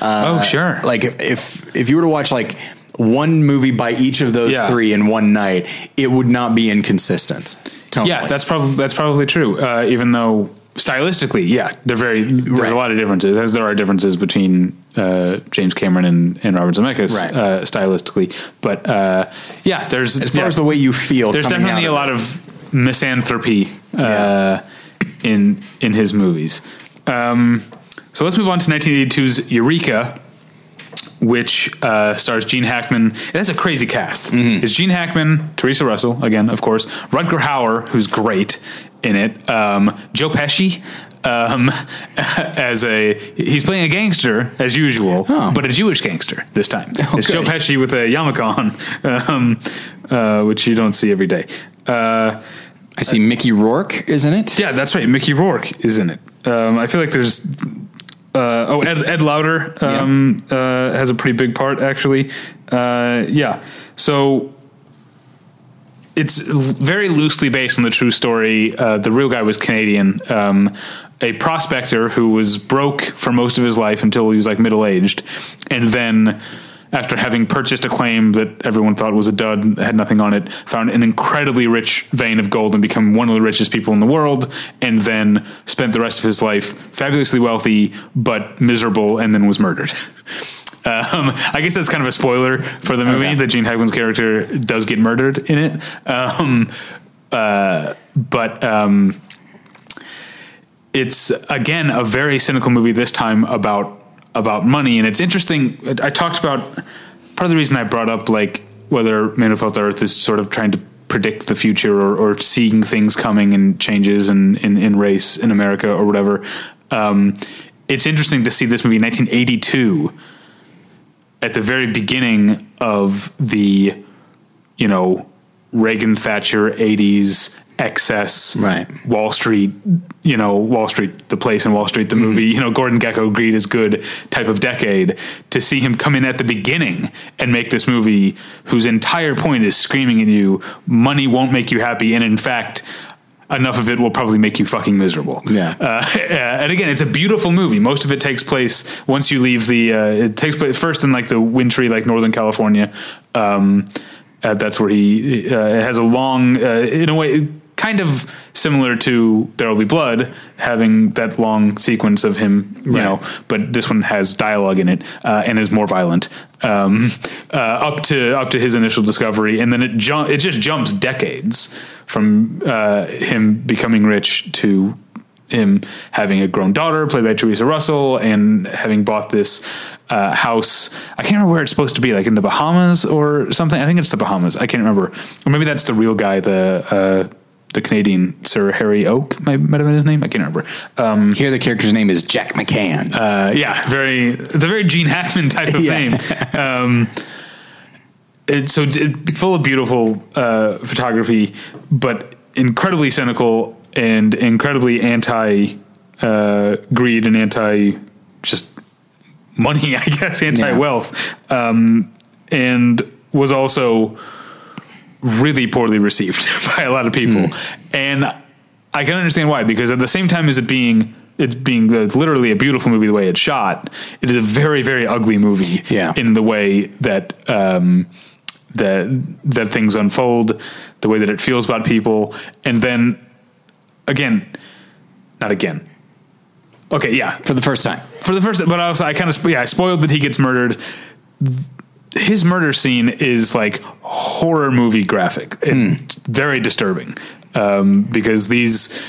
Uh, oh, sure. Like if, if if you were to watch like one movie by each of those Yeah. three in one night, it would not be inconsistent. Tonally. Yeah, that's probably that's probably true. Uh, even though stylistically, yeah, they're very there's Right. a lot of differences, as there are differences between uh, James Cameron and, and Robert Zemeckis Right. uh, stylistically. But uh, yeah, there's as far yeah, as the way you feel. there's definitely a lot of misanthropy uh, Yeah. in in his movies. Um, so let's move on to 1982's Eureka, which uh, stars Gene Hackman. It has a crazy cast. Mm-hmm. It's Gene Hackman, Theresa Russell, again, of course, Rutger Hauer, who's great in it, um, Joe Pesci. Um, as a he's playing a gangster as usual, Oh. but a Jewish gangster this time. it's good. Joe Pesci with a yarmulke on, um, uh, which you don't see every day. Uh, I see Mickey Rourke is in it. yeah, that's right. Mickey Rourke is in it. Um, I feel like there's. Uh, oh, Ed, Ed Lauter um, uh, has a pretty big part, actually. Uh, yeah. So it's very loosely based on the true story. Uh, the real guy was Canadian, um, a prospector who was broke for most of his life until he was like middle aged, and then. After having purchased a claim that everyone thought was a dud, had nothing on it, found an incredibly rich vein of gold and become one of the richest people in the world, and then spent the rest of his life fabulously wealthy but miserable, and then was murdered. Um, I guess that's kind of a spoiler for the movie Okay. that Gene Hackman's character does get murdered in it. Um, uh, but um, it's again a very cynical movie. This time about about money, and it's interesting. I talked about part of the reason I brought up like whether Man Fell Earth is sort of trying to predict the future or, or seeing things coming and changes in, in, in race in America or whatever. Um, it's interesting to see this movie in 1982 at the very beginning of the, you know, Reagan Thatcher 80s excess Right. Wall Street, you know, Wall Street, the place in Wall Street, the movie, you know, Gordon Gekko, Greed is Good type of decade, to see him come in at the beginning and make this movie whose entire point is screaming at you, money won't make you happy. And in fact, enough of it will probably make you fucking miserable. Yeah. Uh, and again, it's a beautiful movie. Most of it takes place once you leave the, uh, it takes place first in like the wintry, like Northern California. Um, uh, that's where he uh, it has a long, uh, in a way, kind of similar to There Will Be Blood, having that long sequence of him, you Right. know. But this one has dialogue in it uh, and is more violent. Um, uh, up to up to his initial discovery, and then it jump it just jumps decades from uh, him becoming rich to him having a grown daughter played by Theresa Russell and having bought this uh, house. I can't remember where it's supposed to be, like in the Bahamas or something. I think it's the Bahamas. I can't remember. Or maybe that's the real guy, the uh, the Canadian Sir Harry Oak might, might have been his name. I can't remember. Um, Here, the character's name is Jack McCann. uh, yeah, very. It's a very Gene Hackman type of Yeah. name. Um, it's so it, full of beautiful uh, photography, but incredibly cynical and incredibly anti uh, greed and anti just money. I guess anti wealth, um, and was also really poorly received by a lot of people, and I can understand why. Because at the same time as it being it's being the, literally a beautiful movie, the way it's shot, it is a very very ugly movie. Yeah. in the way that um, that that things unfold, the way that it feels about people, and then again, not again. Okay, yeah, for the first time. for the first, but also I kind of yeah, I spoiled that he gets murdered. His murder scene is like horror movie graphic. It's very disturbing um, because these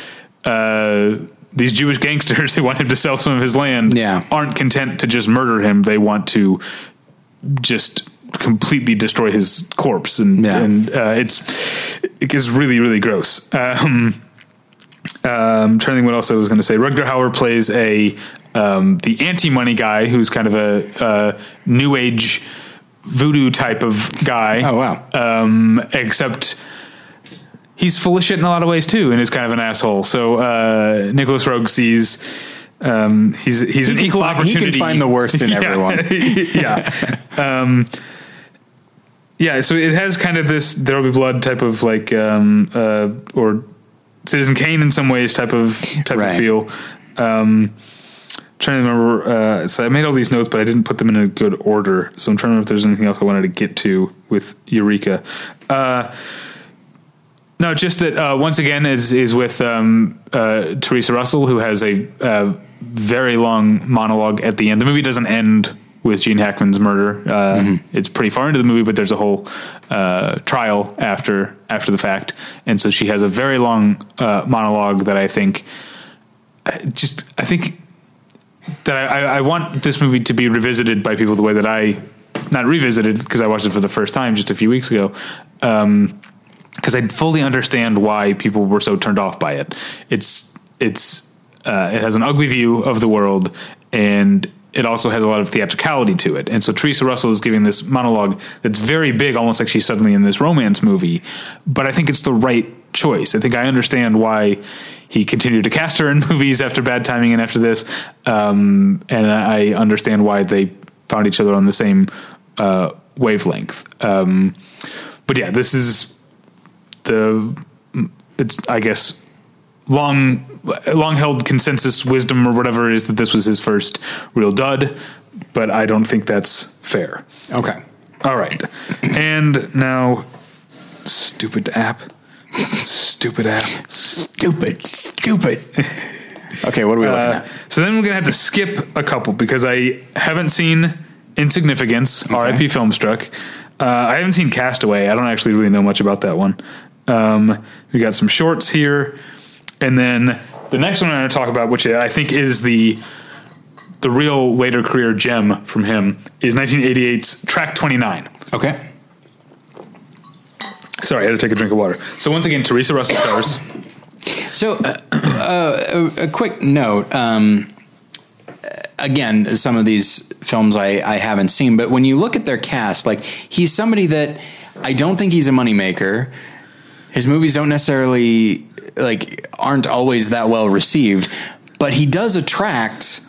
uh, these Jewish gangsters who want him to sell some of his land Yeah. aren't content to just murder him. They want to just completely destroy his corpse, and Yeah. and uh, it's it gets really really gross. Um, um, trying to think what else I was going to say. Rutger Hauer plays a um, the anti-money guy who's kind of a, uh new age voodoo type of guy. Oh, wow. Um, except he's full of shit in a lot of ways too, and is kind of an asshole. So uh, Nicolas Roeg sees. Um, he's he's He an can equal find- he can find the worst in Yeah. everyone. yeah. Um, yeah, so it has kind of this "There Will Be Blood" type of like, um, uh, or Citizen Kane in some ways type of type Right. of feel. Trying to remember. Uh, so I made all these notes, but I didn't put them in a good order. So I'm trying to remember if there's anything else I wanted to get to with Eureka. Uh, no, just that uh, once again is is with um, uh, Theresa Russell, who has a uh, very long monologue at the end. The movie doesn't end with Gene Hackman's murder. Uh, It's pretty far into the movie, but there's a whole uh, trial after after the fact, and so she has a very long uh, monologue that I think I just I think that I, I, want this movie to be revisited by people the way that I not revisited because I watched it for the first time just a few weeks ago. Um, because I fully understand why people were so turned off by it. It's it's uh, it has an ugly view of the world, and it also has a lot of theatricality to it. And so Theresa Russell is giving this monologue that's very big, almost like she's suddenly in this romance movie. But I think it's the right choice. I think I understand why he continued to cast her in movies after Bad Timing and after this, um, and I understand why they found each other on the same uh, wavelength. Um, but yeah, this is the it's I guess long long held consensus wisdom or whatever it is that this was his first real dud, but I don't think that's fair. Okay. All right. and now stupid app. Stupid app. Stupid. Stupid. okay, what are we looking Uh, at? so then we're gonna have to skip a couple because I haven't seen Insignificance, R.I.P. Filmstruck. Uh, I haven't seen Castaway. I don't actually really know much about that one. Um, we got some shorts here, and then the next one I'm to talk about, which I think is the the real later career gem from him is 1988's Track 29. Okay. Sorry, I had to take a drink of water. So once again, Theresa Russell stars. So, uh, uh, a, a quick note. Um, again, some of these films I, I haven't seen, but when you look at their cast, like he's somebody that I don't think he's a moneymaker. His movies don't necessarily like aren't always that well received, but he does attract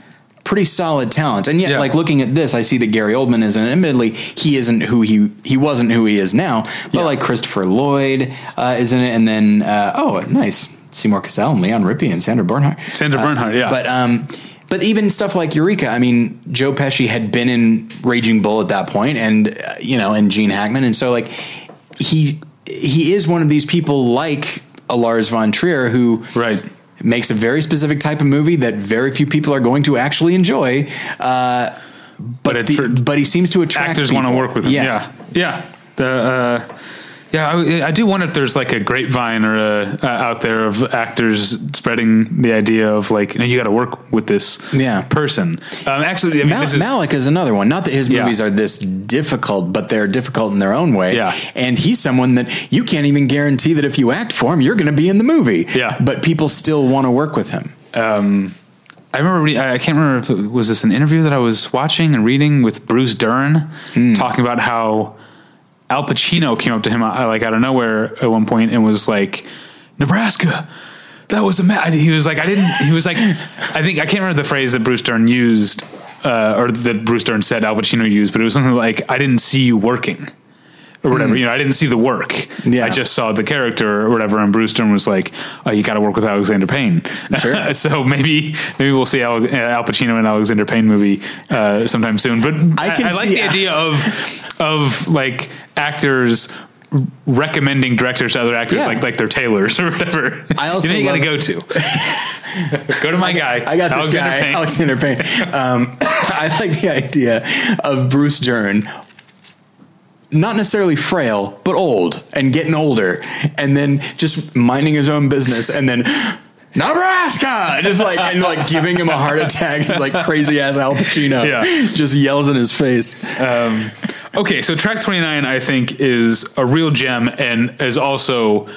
pretty solid talent. And yet, Yeah. like looking at this, I see that Gary Oldman is, and admittedly, he isn't who he he wasn't who he is now. But Yeah. like Christopher Lloyd uh, is in it, and then uh, oh, nice Seymour Cassel and Leon Rippy and Sandra Bernhard. Sandra Bernhard, yeah. But um, but even stuff like Eureka, I mean, Joe Pesci had been in Raging Bull at that point, and uh, you know, and Gene Hackman, and so like he he is one of these people like a Lars von Trier who Right. Makes a very specific type of movie that very few people are going to actually enjoy. Uh, but But the- but he seems to attract actors want to work with him. Yeah, yeah. The uh, yeah, I, I do wonder if there's like a grapevine or a, uh, out there of actors spreading the idea of like you, got to work with this Yeah. person. Um, actually, I mean, Mal- this is, Malick is another one. Not that his Yeah. movies are this difficult, but they're difficult in their own way. Yeah. And he's someone that you can't even guarantee that if you act for him, you're going to be in the movie. Yeah. But people still want to work with him. I remember. Re- I can't remember if it was this an interview that I was watching and reading with Bruce Dern Hmm. talking about how Al Pacino came up to him uh, like out of nowhere at one point and was like, "Nebraska." That was a ma-. He was like, I didn't. He was like, I think I can't remember the phrase that Bruce Dern used, uh, or that Bruce Dern said Al Pacino used, but it was something like, "I didn't see you working." Or whatever, you know, I didn't see the work. Yeah. I just saw the character or whatever. And Bruce Dern was like, "Oh, you got to work with Alexander Payne." Sure. so maybe maybe we'll see Al, uh, Al Pacino and Alexander Payne movie uh, sometime soon. But I, I I like the idea of of like actors recommending directors to other actors, Yeah. like like they're tailors or whatever. I also you know you got to go to. go to my guy. I got this Alexander guy, Payne. Alexander Payne. Um, I like the idea of Bruce Dern. Not necessarily frail, but old and getting older, and then just minding his own business, and then Nebraska, and just like and like giving him a heart attack, It's like crazy ass Al Pacino, Yeah. just yells in his face. Um, okay, so track 29 I think is a real gem and is also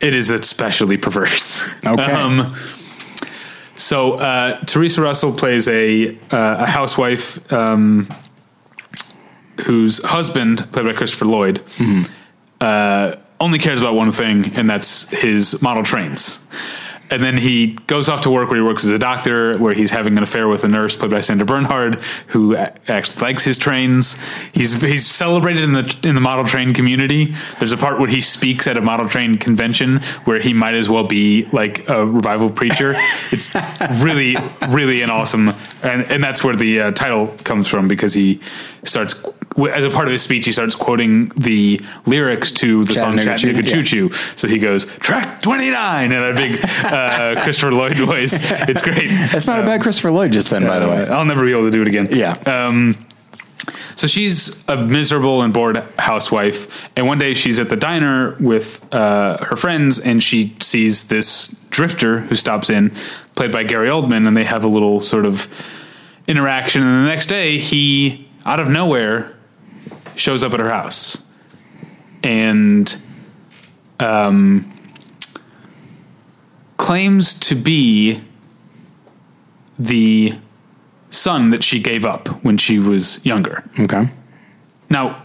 it is especially perverse. Okay. Um, so uh, Theresa Russell plays a uh, a housewife um, whose husband, played by Christopher Lloyd, uh, only cares about one thing, and that's his model trains. And then he goes off to work where he works as a doctor, where he's having an affair with a nurse played by Sandra Bernhard, who actually likes his trains. He's he's celebrated in the in the model train community. There's a part where he speaks at a model train convention where he might as well be like a revival preacher. It's really really an awesome, and and that's where the uh, title comes from because he starts as a part of his speech he starts quoting the lyrics to the song Chattanooga Choo- Choo Choo. So he goes track 29 in a big uh, Christopher Lloyd voice. It's great. That's not a bad Christopher Lloyd, just then, by the way. I'll never be able to do it again. Yeah. Um, so she's a miserable and bored housewife, and one day she's at the diner with uh, her friends, and she sees this drifter who stops in, played by Gary Oldman, and they have a little sort of interaction. And the next day, he out of nowhere shows up at her house, and um, claims to be the son that she gave up when she was younger. Okay. Now,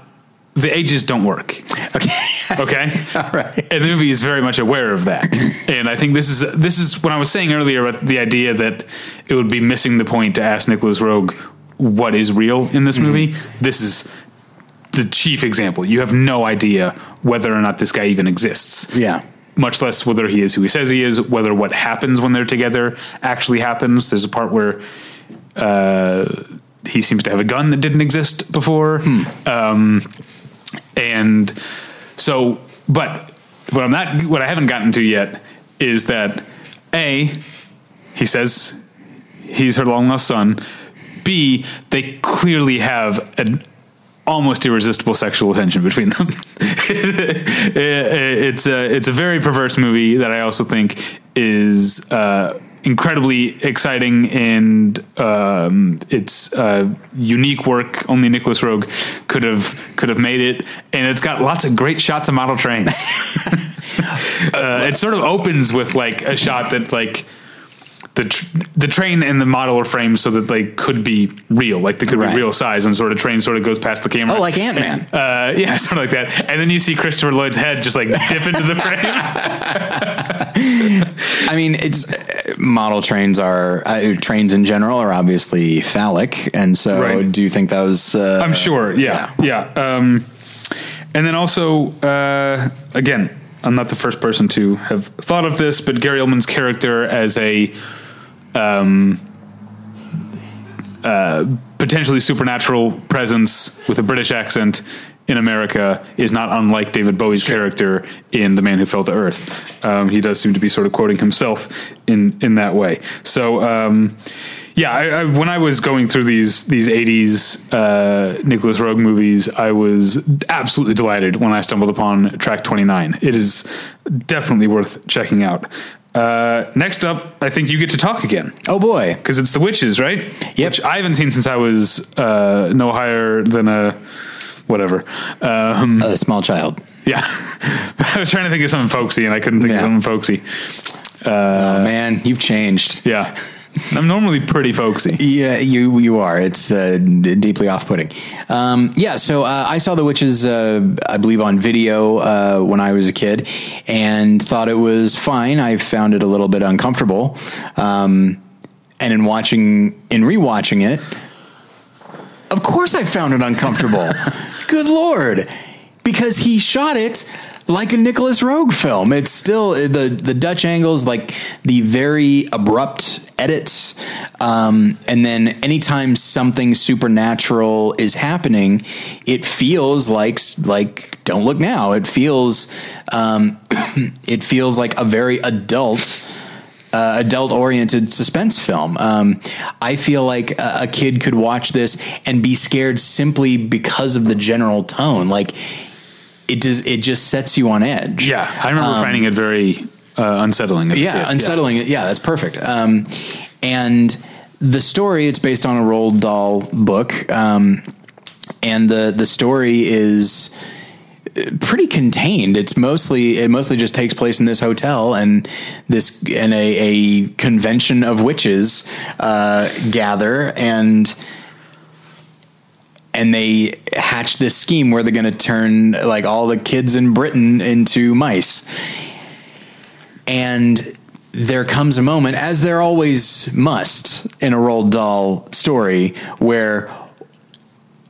the ages don't work. Okay. Okay. All right. And the movie is very much aware of that. and I think this is this is when I was saying earlier about the idea that it would be missing the point to ask Nicolas Roeg what is real in this movie. This is the chief example. You have no idea whether or not this guy even exists Yeah. much less whether he is who he says he is, whether what happens when they're together actually happens. There's a part where uh, he seems to have a gun that didn't exist before. Um, and so, but what I'm not, what I haven't gotten to yet is that A, he says he's her long lost son. B, they clearly have an almost irresistible sexual tension between them. it's a it's a very perverse movie that I also think is uh, incredibly exciting and um, it's uh, unique work. Only Nicolas Roeg could have could have made it, and it's got lots of great shots of model trains. uh, it sort of opens with like a shot that like the tr- the train and the model are framed so that they could be real, like they could Right. be real size, and sort of train sort of goes past the camera. Oh, like Ant-Man. Uh, yeah, sort of like that. And then you see Christopher Lloyd's head just like dip into the frame. I mean, it's uh, model trains are uh, trains in general are obviously phallic, and so Right. do you think that was? Uh, I'm sure. Yeah, yeah. Um, and then also, uh, again, I'm not the first person to have thought of this, but Gary Oldman's character as a um, uh, potentially supernatural presence with a British accent in America is not unlike David Bowie's character in The Man Who Fell to Earth. Um, he does seem to be sort of quoting himself in in that way. So. Um, yeah, I, I, when I was going through these these '80s uh, Nicolas Roeg movies, I was absolutely delighted when I stumbled upon Track 29. It is definitely worth checking out. Uh, next up, I think you get to talk again Oh boy, because it's the witches, right? Yep. Which I haven't seen since I was uh, no higher than a whatever. Um, a small child. yeah, I was trying to think of something folksy, and I couldn't think Yeah. of something folksy. oh man, you've changed. Yeah, I'm normally pretty folksy. Yeah, you you are. It's uh, deeply off putting. Um, yeah, so uh, I saw the witches, uh, I believe, on video uh, when I was a kid, and thought it was fine. I found it a little bit uncomfortable, um, and in watching, in rewatching it, of course, I found it uncomfortable. Good lord, because he shot it like a Nicolas Roeg film. It's still the the Dutch angles, like the very abrupt edits, um, and then anytime something supernatural is happening, it feels like like Don't Look Now. It feels um, it feels like a very adult uh, adult oriented suspense film. Um, I feel like a, a kid could watch this and be scared simply because of the general tone. Like it does, it just sets you on edge. Yeah, I remember finding it very uh, unsettling. Yeah, unsettling. Yeah. that's perfect. Um, and the story, it's based on a Roald Dahl book. Um, and the, the story is uh, pretty contained. It's mostly, it mostly just takes place in this hotel and this, and a, a convention of witches, uh, gather and, and they hatch this scheme where they're going to turn like all the kids in Britain into mice. And there comes a moment, as there always must in a Roald Dahl story, where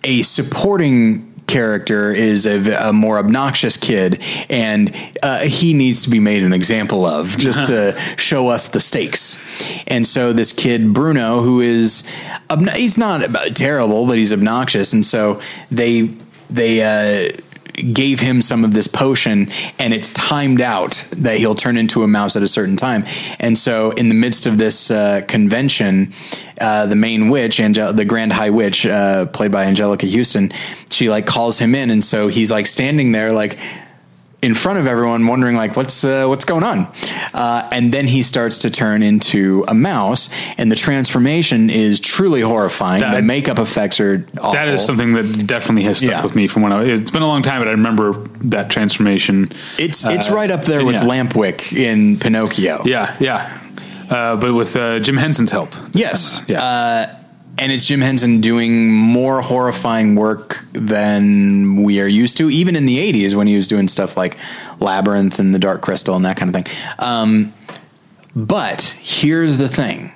a supporting character is a, a more obnoxious kid, and uh, he needs to be made an example of just to show us the stakes. And so this kid Bruno, who is obno- he's not terrible, but he's obnoxious, and so they they. Uh, gave him some of this potion and it's timed out that he'll turn into a mouse at a certain time. And so in the midst of this uh, convention uh, the main witch Angel- the grand high witch uh, played by Anjelica Huston she like calls him in and so he's like standing there like in front of everyone wondering like what's uh, what's going on uh, and then he starts to turn into a mouse and the transformation is truly horrifying That- the makeup effects are awful. That is something that definitely has stuck Yeah. with me from when I. It's been a long time, but I remember that transformation. It's it's Uh, right up there with yeah. Lampwick in Pinocchio. Yeah, yeah. Uh, but with uh, Jim Henson's help. Yes. Yeah. And it's Jim Henson doing more horrifying work than we are used to, even in the 80s when he was doing stuff like Labyrinth and The Dark Crystal and that kind of thing. Um, but here's the thing.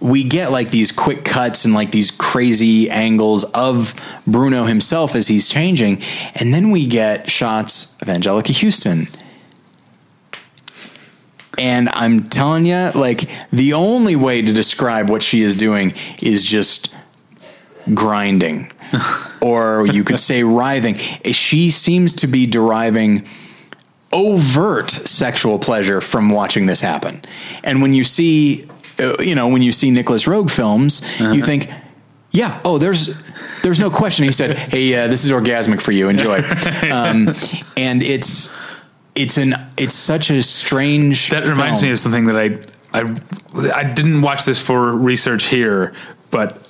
We get like these quick cuts and like these crazy angles of Bruno himself as he's changing. And then we get shots of Anjelica Huston and I'm telling you, like the only way to describe what she is doing is just grinding, or you could say writhing. She seems to be deriving overt sexual pleasure from watching this happen. And when you see, uh, you know, when you see Nicolas Roeg films, you think, yeah, oh, there's. There's no question. He said, "Hey, uh, this is orgasmic for you. Enjoy." Um, and it's it's an it's such a strange. That reminds film. me of something that I I I didn't watch this for research here, but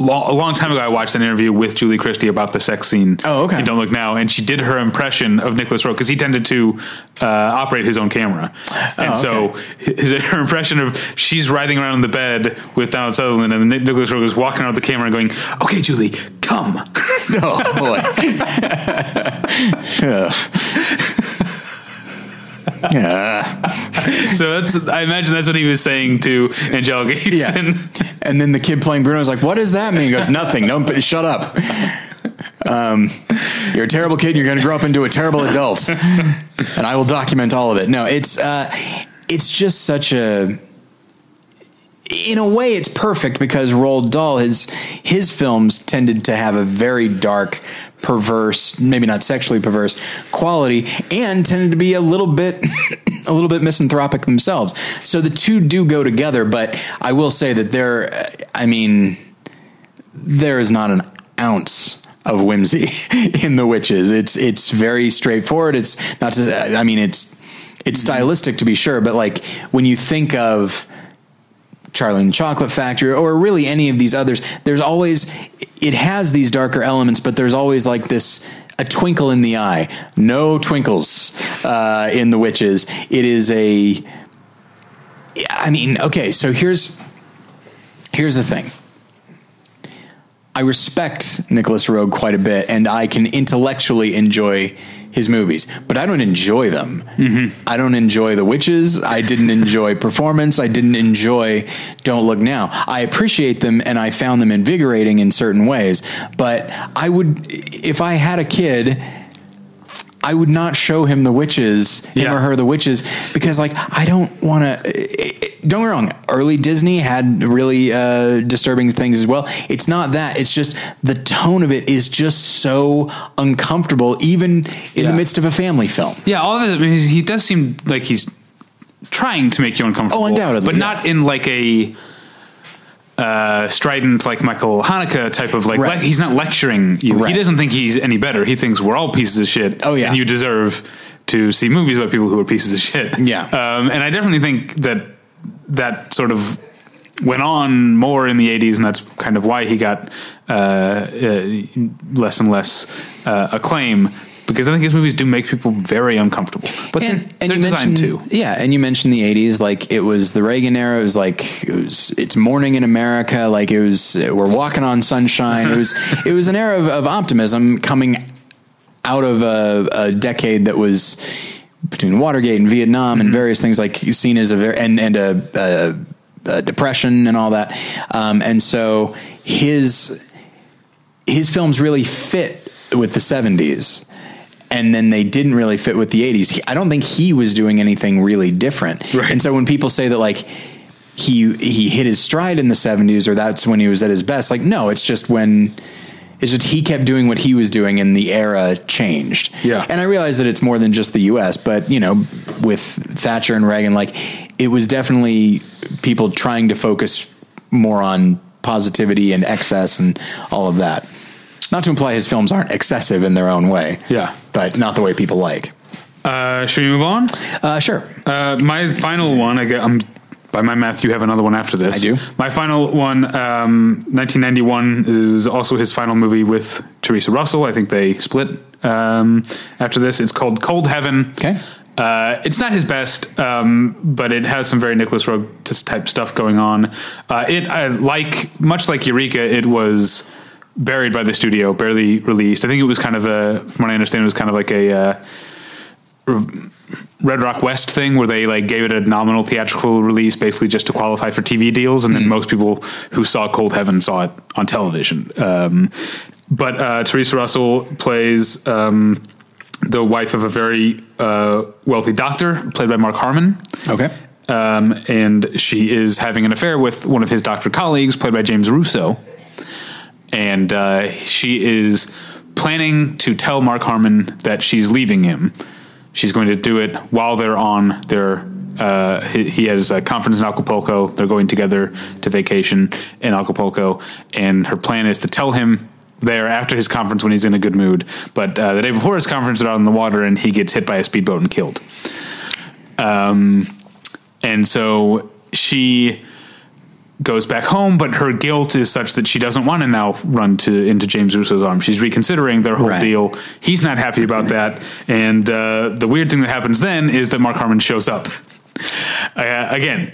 a long time ago I watched an interview with Julie Christie about the sex scene. Oh, okay. Don't Look Now, and she did her impression of Nicolas Roeg because he tended to uh, operate his own camera, and Oh, so his, her impression of she's writhing around in the bed with Donald Sutherland, and Nic- Nicolas Roeg is walking around the camera and going, "Okay, Julie, come." Oh boy. yeah. so that's I imagine that's what he was saying to Anjelica Huston. Yeah. And then the kid playing Bruno is like, "What does that mean?" He goes, "Nothing. Don't shut up. Um, you're a terrible kid. You're going to grow up into a terrible adult, and I will document all of it." No, it's uh, it's just such a. In a way, it's perfect because Roald Dahl, his his films tended to have a very dark, perverse, maybe not sexually perverse quality, and tended to be a little bit a little bit misanthropic themselves. So the two do go together, but I will say that there I mean there is not an ounce of whimsy in the witches. It's it's very straightforward. It's not to I mean it's it's mm-hmm. stylistic to be sure, but like when you think of Charlie and the Chocolate Factory, or really any of these others, there's always it has these darker elements, but there's always like this a twinkle in the eye. No twinkles uh, in the witches. It is a. I mean, okay, so here's here's the thing. I respect Nicolas Roeg quite a bit, and I can intellectually enjoy his movies, but I don't enjoy them. Mm-hmm. I don't enjoy The Witches. I didn't enjoy Performance. I didn't enjoy Don't Look Now. I appreciate them, and I found them invigorating in certain ways. But I would, if I had a kid. I would not show him the witches, him Yeah. or her the witches, because like I don't want to. Don't get me wrong. Early Disney had really uh, disturbing things as well. It's not that. It's just the tone of it is just so uncomfortable, even in Yeah. the midst of a family film. Yeah, all of it. I mean, he does seem like he's trying to make you uncomfortable. Oh, undoubtedly, but yeah. not in like a uh, strident, like Michael Haneke type of like. Right. le- he's not lecturing you. Right. He doesn't think he's any better. He thinks we're all pieces of shit. Oh, yeah. and you deserve to see movies about people who are pieces of shit. Yeah. um, and I definitely think that that sort of went on more in the 80s and that's kind of why he got uh, uh, less and less uh, acclaim because I think his movies do make people very uncomfortable. But they're, they're you designed to. yeah, and you mentioned the '80s, like it was the Reagan era. It was like it was it's morning in America. Like it was we're walking on sunshine. It was it was an era of, of optimism coming out of a, a decade that was between Watergate and Vietnam and various things like seen as a very and and a, a, a depression and all that. Um, and so his his films really fit with the 70s and then they didn't really fit with the 80s he, i don't think he was doing anything really different Right. and so when people say that like he he hit his stride in the 70s or that's when he was at his best like no it's just when it's just he kept doing what he was doing and the era changed Yeah. and i realize that it's more than just the us but you know with thatcher and reagan like it was definitely people trying to focus more on positivity and excess and all of that not to imply his films aren't excessive in their own way. Yeah. But not the way people like. Uh, should we move on? Uh, sure. Uh, my final one, I get, I'm, by my math, you have another one after this. I do. My final one, um, 1991, is also his final movie with Theresa Russell. I think they split um, after this. It's called Cold Heaven. Okay. Uh, it's not his best, um, but it has some very Nicolas Roeg type stuff going on. Uh, it, I like much like Eureka, it was buried by the studio, barely released. I think it was kind of a, from what I understand, it was kind of like a uh, Red Rock West thing where they like gave it a nominal theatrical release, basically just to qualify for TV deals, and then most people who saw Cold Heaven saw it on television. Um, but uh, Theresa Russell plays. Um, the wife of a very uh, wealthy doctor, played by Mark Harmon. Okay. Um, and she is having an affair with one of his doctor colleagues, played by James Russo. And uh, she is planning to tell Mark Harmon that she's leaving him. She's going to do it while they're on their. Uh, he, he has a conference in Acapulco. They're going together to vacation in Acapulco, and her plan is to tell him there after his conference when he's in a good mood. But uh, the day before his conference, they're out on the water and he gets hit by a speedboat and killed. Um, and so she goes back home, but her guilt is such that she doesn't want to now run to into James Russo's arms. She's reconsidering their whole Right. deal. He's not happy about that, and uh, the weird thing that happens then is that Mark Harmon shows up uh, again.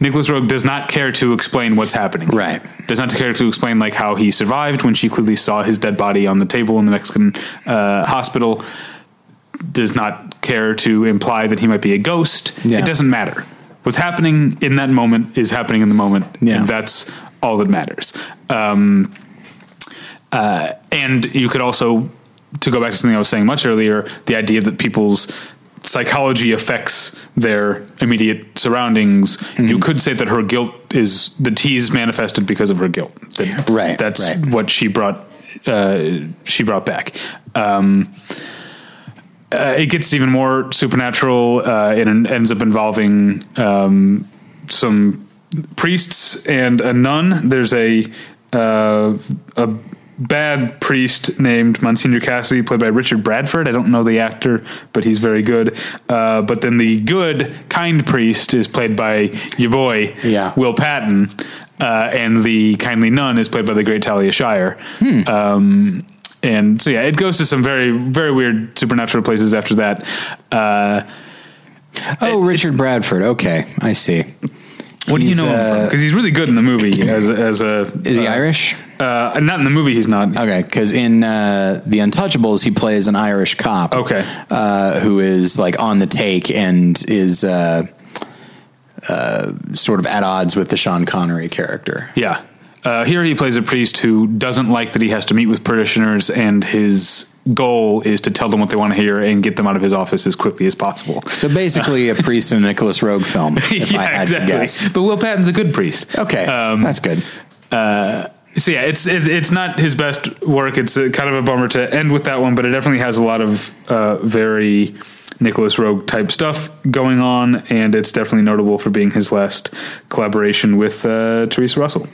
Nicolas Roeg does not care to explain what's happening. Right. Does not care to explain like how he survived when she clearly saw his dead body on the table in the Mexican uh, hospital. Does not care to imply that he might be a ghost. Yeah. It doesn't matter. What's happening in that moment is happening in the moment. Yeah. And that's all that matters. Um, uh, and you could also, to go back to something I was saying much earlier, the idea that people's psychology affects their immediate surroundings. Mm-hmm. You could say that her guilt is that he's manifested because of her guilt. That Right, That's right. what she brought. Uh, she brought back. Um, uh, it gets even more supernatural. Uh, and it ends up involving um, some priests and a nun. There's a uh, a bad priest named Monsignor Cassidy, played by Richard Bradford. I don't know the actor, but he's very good. Uh, but then the good, kind priest is played by your boy, Yeah. Will Patton, uh, and the kindly nun is played by the great Talia Shire. Um, and so yeah, it goes to some very very weird supernatural places after that. Uh, Oh, It- Richard Bradford. Okay, I see. what do you He's, know him uh, from? Because he's really good in the movie as a, as a Is he uh, Irish? Uh, not in the movie. He's not. Okay, because in uh, the Untouchables, he plays an Irish cop. Okay. uh, who is like on the take and is uh, uh, sort of at odds with the Sean Connery character. Yeah. Uh, here he plays a priest who doesn't like that he has to meet with parishioners, and his goal is to tell them what they want to hear and get them out of his office as quickly as possible. So basically, a priest in a Nicolas Roeg film, if I had to guess. But Will Patton's a good priest. Okay, Um, that's good. so yeah, it's, it's it's not his best work. It's a, kind of a bummer to end with that one, but it definitely has a lot of uh, very Nicolas Roeg type stuff going on, and it's definitely notable for being his last collaboration with uh, Theresa Russell.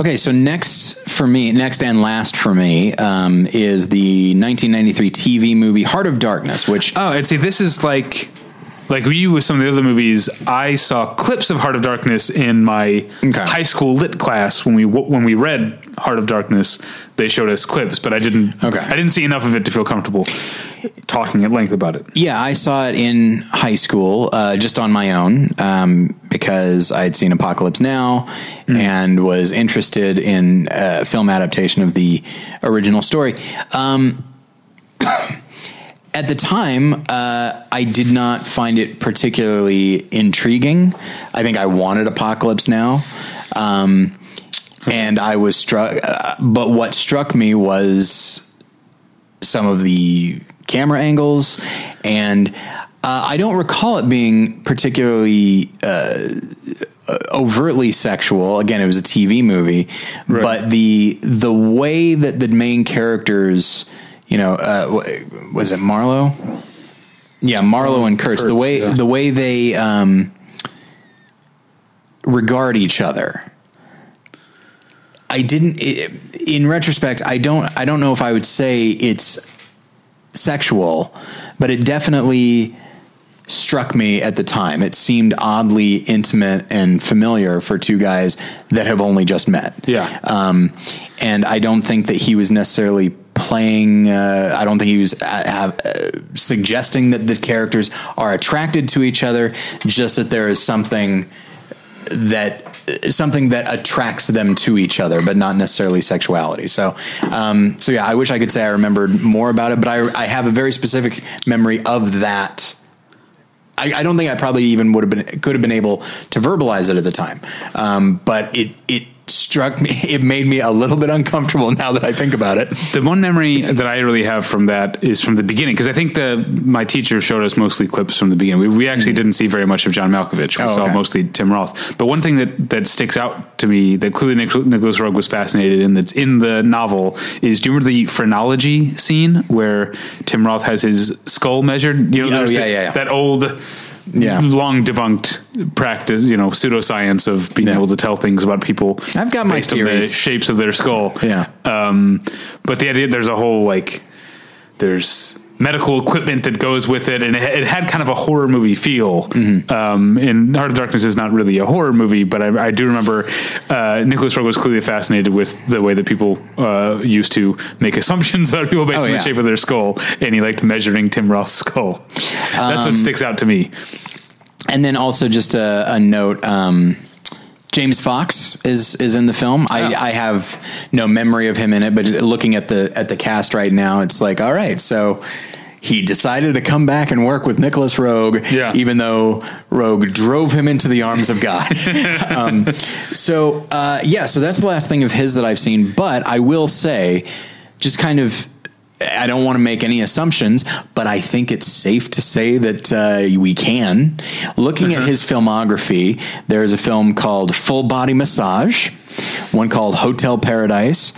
Okay, so next for me, next and last for me, um, is the 1993 TV movie Heart of Darkness, which Oh, and see, this is like like you with some of the other movies. I saw clips of Heart of Darkness in my Okay. high school lit class when we when we read Heart of Darkness. They showed us clips, but I didn't. Okay. I didn't see enough of it to feel comfortable talking at length about it. Yeah, I saw it in high school, uh, just on my own, um, because I had seen Apocalypse Now and was interested in uh, film adaptation of the original story. Um, at the time, uh, I did not find it particularly intriguing. I think I wanted Apocalypse Now. Um, and I was struck, uh, but what struck me was some of the camera angles, and uh, I don't recall it being particularly uh, overtly sexual. Again, it was a TV movie, Right. but the the way that the main characters, you know, uh, was it Marlowe? Yeah, Marlowe and Kurtz. the way yeah. the way they um, regard each other. I didn't. i in retrospect, I don't. I don't know if I would say it's sexual, but it definitely struck me at the time. It seemed oddly intimate and familiar for two guys that have only just met. Yeah. Um, and I don't think that he was necessarily playing. Uh, I don't think he was uh, uh, suggesting that the characters are attracted to each other. Just that there is something that something that attracts them to each other, but not necessarily sexuality. So, um, so yeah, I wish I could say I remembered more about it, but I, I have a very specific memory of that. I, I don't think I probably even would have been could have been able to verbalize it at the time, um, but it it struck me. It made me a little bit uncomfortable now that I think about it. The one memory that I really have from that is from the beginning because I think the my teacher showed us mostly clips from the beginning. We, we actually hmm. didn't see very much of John Malkovich. We Oh, saw okay. mostly Tim Roth. But one thing that that sticks out to me that clearly Nic- Nicolas Roeg was fascinated in that's in the novel is do you remember the phrenology scene where Tim Roth has his skull measured? You know, Oh, yeah, the- yeah, yeah. that old Yeah. long debunked practice, you know, pseudoscience of being Yeah. able to tell things about people. I've got my based on the shapes of their skull. Yeah. Um, but the idea there's a whole like there's medical equipment that goes with it, and it, it had kind of a horror movie feel. Mm-hmm. Um, and Heart of Darkness is not really a horror movie, but I, I do remember uh, Nicolas Roeg was clearly fascinated with the way that people uh, used to make assumptions about people based Oh, on yeah. the shape of their skull, and he liked measuring Tim Roth's skull. That's Um, what sticks out to me. And then also just a, a note. Um, James Fox is is in the film. I, Oh. I have no memory of him in it, but looking at the at the cast right now, it's like, all right, so he decided to come back and work with Nicolas Roeg, Yeah. even though Roeg drove him into the arms of God. um, so uh, yeah, so that's the last thing of his that I've seen. But I will say, just kind of. I don't want to make any assumptions, but I think it's safe to say that uh, we can. Looking at his filmography, there's a film called Full Body Massage, one called Hotel Paradise.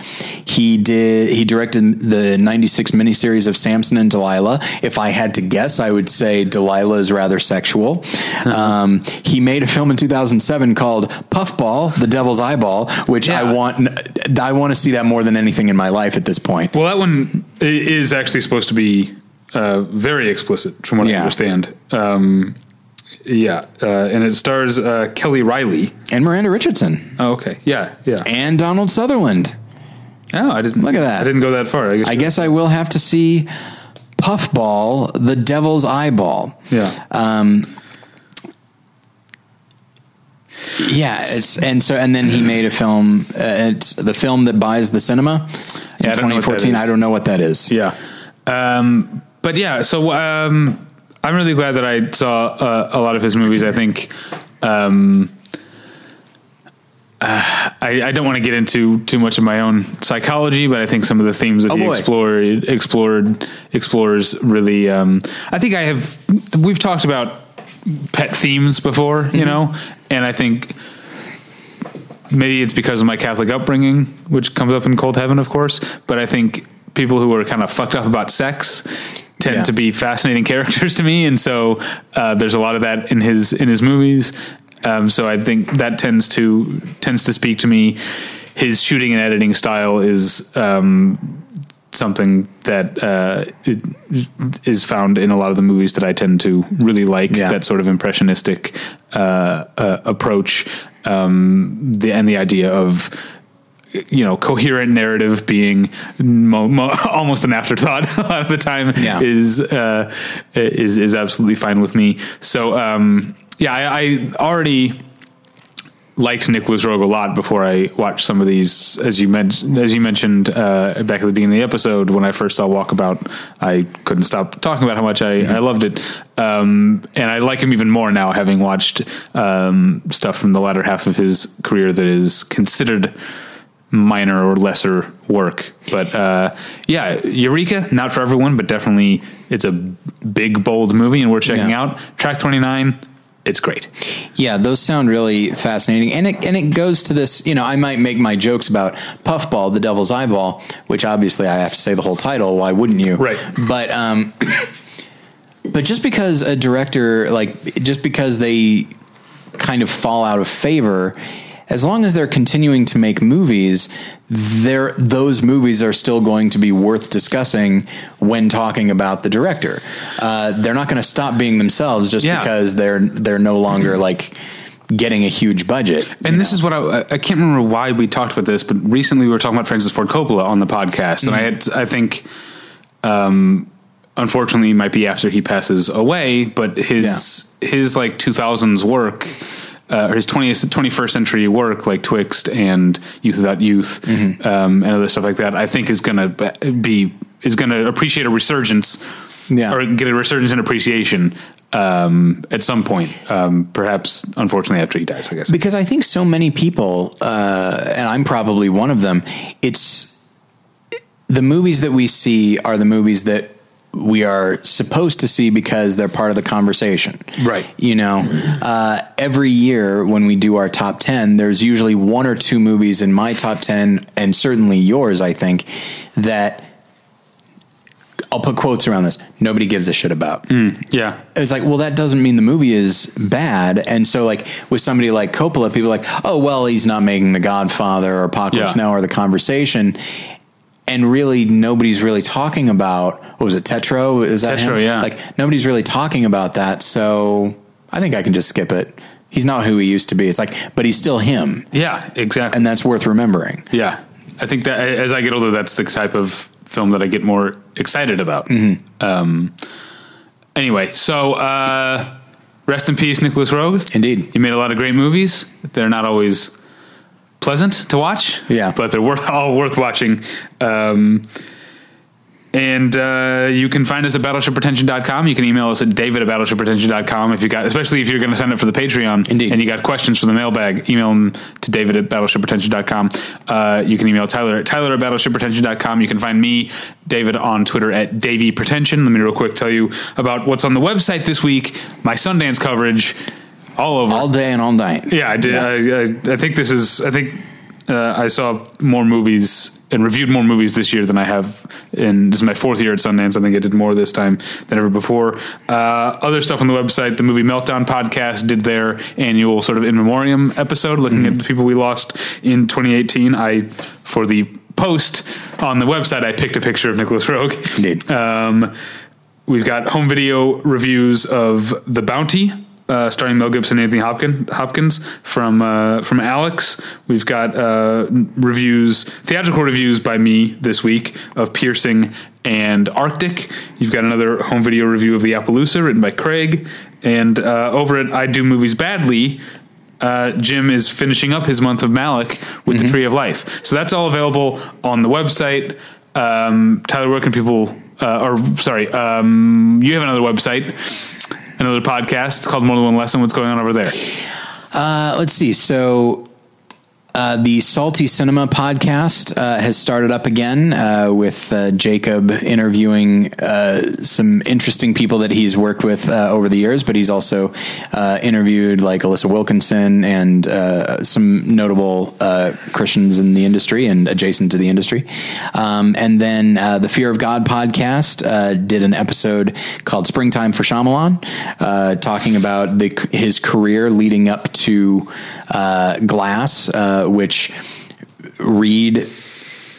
He did. He directed the '96 miniseries of Samson and Delilah. If I had to guess, I would say Delilah is rather sexual. Um, he made a film in 2007 called Puffball: The Devil's Eyeball, which I want. I want to see that more than anything in my life at this point. Well, that one is actually supposed to be uh, very explicit, from what I understand. Um, yeah, uh, and it stars uh, Kelly Reilly. and Miranda Richardson Oh, okay. Yeah, yeah. and Donald Sutherland. Oh, I didn't Look at that. I didn't go that far. I guess. I guess I will have to see Puffball, the Devil's Eyeball. yeah. Yeah, it's and so and then he made a film. Uh, it's the film that buys the cinema in Yeah, I don't know what that 2014. I don't know what that is. Yeah. Um, but yeah, so um, I'm really glad that I saw uh, a lot of his movies. I think um, uh, I, I don't want to get into too much of my own psychology, but I think some of the themes that Oh, he boy. explored explored explores really. Um, I think I have. We've talked about pet themes before, Mm-hmm. you know, and I think maybe it's because of my Catholic upbringing, which comes up in Cold Heaven, of course. But I think people who are kind of fucked up about sex tend Yeah. to be fascinating characters to me, and so uh, there's a lot of that in his in his movies. Um, so I think that tends to tends to speak to me. His shooting and editing style is um, something that uh, it is found in a lot of the movies that I tend to really like. Yeah. That sort of impressionistic uh, uh, approach, um, the and the idea of you know coherent narrative being mo- mo- almost an afterthought a lot of the time Yeah. is uh, is is absolutely fine with me. So um, yeah, I, I already liked Nicolas Roeg a lot before I watched some of these. As you mentioned, as you mentioned uh, back at the beginning of the episode, when I first saw Walkabout, I couldn't stop talking about how much I, I loved it, um, and I like him even more now, having watched um, stuff from the latter half of his career that is considered minor or lesser work. But uh, yeah, Eureka, not for everyone, but definitely it's a big, bold movie, and we're checking Yeah. out Track Twenty Nine. It's great. Yeah, those sound really fascinating, and it and it goes to this. You know, I might make my jokes about Puffball, the Devil's Eyeball, which obviously I have to say the whole title. Why wouldn't you? Right. But um, but just because a director like just because they kind of fall out of favor, as long as they're continuing to make movies, there those movies are still going to be worth discussing when talking about the director. Uh, they're not going to stop being themselves just Yeah. because they're they're no longer like getting a huge budget. And this is what I, I can't remember why we talked about this, but recently we were talking about Francis Ford Coppola on the podcast, and I had, I think, um, unfortunately, it might be after he passes away, but his his like 2000s work. Uh, or his 20th, 21st century work like Twixt and Youth Without Youth um, and other stuff like that, I think is going to be is going to appreciate a resurgence Yeah. or get a resurgence in appreciation um, at some point, um, perhaps unfortunately after he dies, I guess. because I think so many people, uh, and I'm probably one of them. It's the movies that we see are the movies that we are supposed to see because they're part of the conversation. Right. You know, uh, every year when we do our top 10, there's usually one or two movies in my top 10, and certainly yours, I think, that I'll put quotes around this. Nobody gives a shit about. Yeah. It's like, well, that doesn't mean the movie is bad. And so, like with somebody like Coppola, people are like, oh, well, he's not making The Godfather or Apocalypse Yeah. Now or The Conversation. And really, nobody's really talking about what was it, Tetro? Is that Tetro, him? yeah. Like nobody's really talking about that. So I think I can just skip it. He's not who he used to be. It's like, but he's still him, Yeah, exactly. and that's worth remembering. Yeah, I think that as I get older, that's the type of film that I get more excited about. Mm-hmm. Um, anyway, so uh, rest in peace, Nicolas Roeg. Indeed. he made a lot of great movies. They're not always pleasant to watch. Yeah. but they're worth all worth watching. Um, and uh, you can find us at battleshippretension.com. You can email us at david at battleshippretension.com if you got, especially if you're going to send it for the Patreon. Indeed. And you got questions for the mailbag, email them to david at battleshippretension.com. Uh, you can email Tyler at tyler at battleshippretension.com. You can find me, David, on Twitter at Davy Pretension. Let me real quick tell you about what's on the website this week. My Sundance coverage all over. All day and all night. Yeah, I did. I, I, I think this is. I think uh, I saw more movies and reviewed more movies this year than I have. in This is my fourth year at Sundance. I think I did more this time than ever before. Uh, other stuff on the website. The movie Meltdown podcast did their annual sort of in memoriam episode, looking at the people we lost in 2018. I for the post on the website, I picked a picture of Nicolas Roeg. Indeed. Um, we've got home video reviews of The Bounty, uh, starring Mel Gibson and Anthony Hopkins, Hopkins from uh, from Alex. We've got uh, reviews, theatrical reviews by me this week of Piercing and Arctic. You've got another home video review of The Appaloosa, written by Craig. And uh, over at I Do Movies Badly, uh, Jim is finishing up his month of Malick with the Tree of Life. So that's all available on the website. Um, Tyler, where can people? Uh, or sorry, um, you have another website, another podcast. It's called More Than One Lesson. What's going on over there? Uh, let's see. So uh, the Salty Cinema podcast uh, has started up again uh, with uh, Jacob interviewing uh, some interesting people that he's worked with over the years, but he's also interviewed like Alissa Wilkinson and some notable Christians in the industry and adjacent to the industry. Um, and then the Fear of God podcast did an episode called Springtime for Shyamalan, talking about the, his career leading up to Glass, uh, which Reed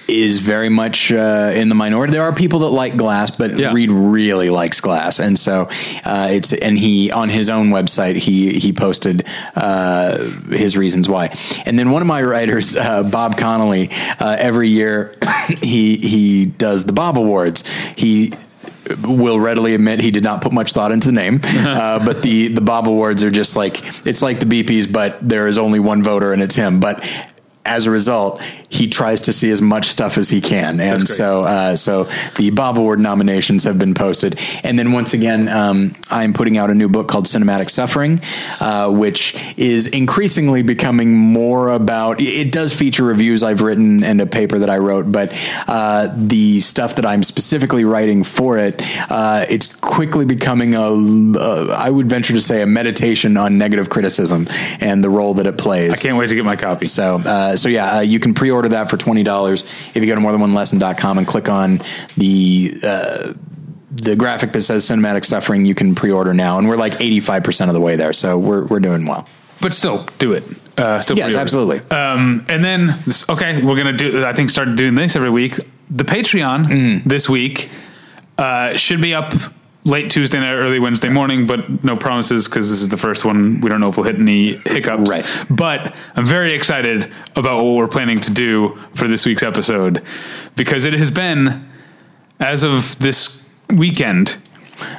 is very much uh, in the minority. There are people that like Glass, but Yeah. Reed really likes Glass, and so uh, it's and he on his own website he he posted uh, his reasons why. And then one of my writers, uh, Bob Connolly, uh, every year he he does the Bob Awards. He will readily admit he did not put much thought into the name, uh, but the the Bob Awards are just like it's like the BPs, but there is only one voter and it's him. But as a result, he tries to see as much stuff as he can, and so uh, so the Bob Award nominations have been posted. And then once again, um, I'm putting out a new book called Cinematic Suffering, uh, which is increasingly becoming more about. It does feature reviews I've written and a paper that I wrote, but uh, the stuff that I'm specifically writing for it, uh, it's quickly becoming a. Uh, I would venture to say a meditation on negative criticism and the role that it plays. I can't wait to get my copy. So, uh, so yeah, uh, you can pre-order that for twenty dollars if you go to morethanonelesson.com and click on the uh, the graphic that says "cinematic suffering." You can pre-order now, and we're like eighty-five percent of the way there, so we're we're doing well. But still, do it. Uh, still, Yes, pre-order. absolutely. Um, and then, okay, we're gonna do. I think start doing this every week. The Patreon Mm-hmm. this week uh, should be up late Tuesday night, early Wednesday morning, but no promises because this is the first one. We don't know if we'll hit any hiccups. Right. But I'm very excited about what we're planning to do for this week's episode because it has been as of this weekend.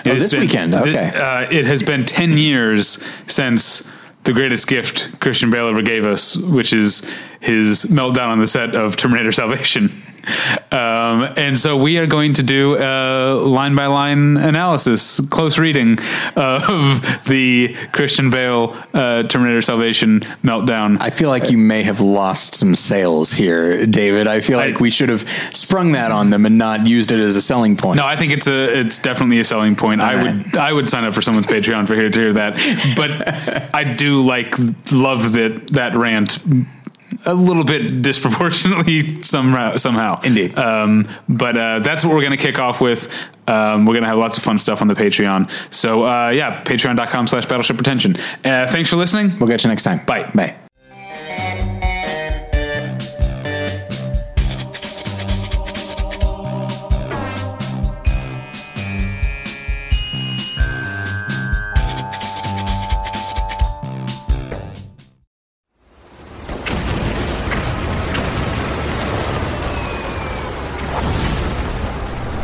Oh, this been- weekend, okay. uh, it has been 10 years since the greatest gift Christian Bale ever gave us, which is his meltdown on the set of Terminator Salvation. Um, and so we are going to do a line by line analysis, close reading of the Christian Bale uh, Terminator Salvation meltdown. I feel like you may have lost some sales here, David. I feel like I- we should have sprung that on them and not used it as a selling point. No, I think it's a it's definitely a selling point. I would I would sign up for someone's Patreon for here to hear that. But I do like love that that rant a little bit disproportionately somehow somehow. Indeed. Um, but uh, that's what we're going to kick off with. Um, we're gonna have lots of fun stuff on the Patreon. So uh, yeah, patreon.com slash battleship pretension. Uh, thanks for listening. We'll catch you next time. Bye. Bye.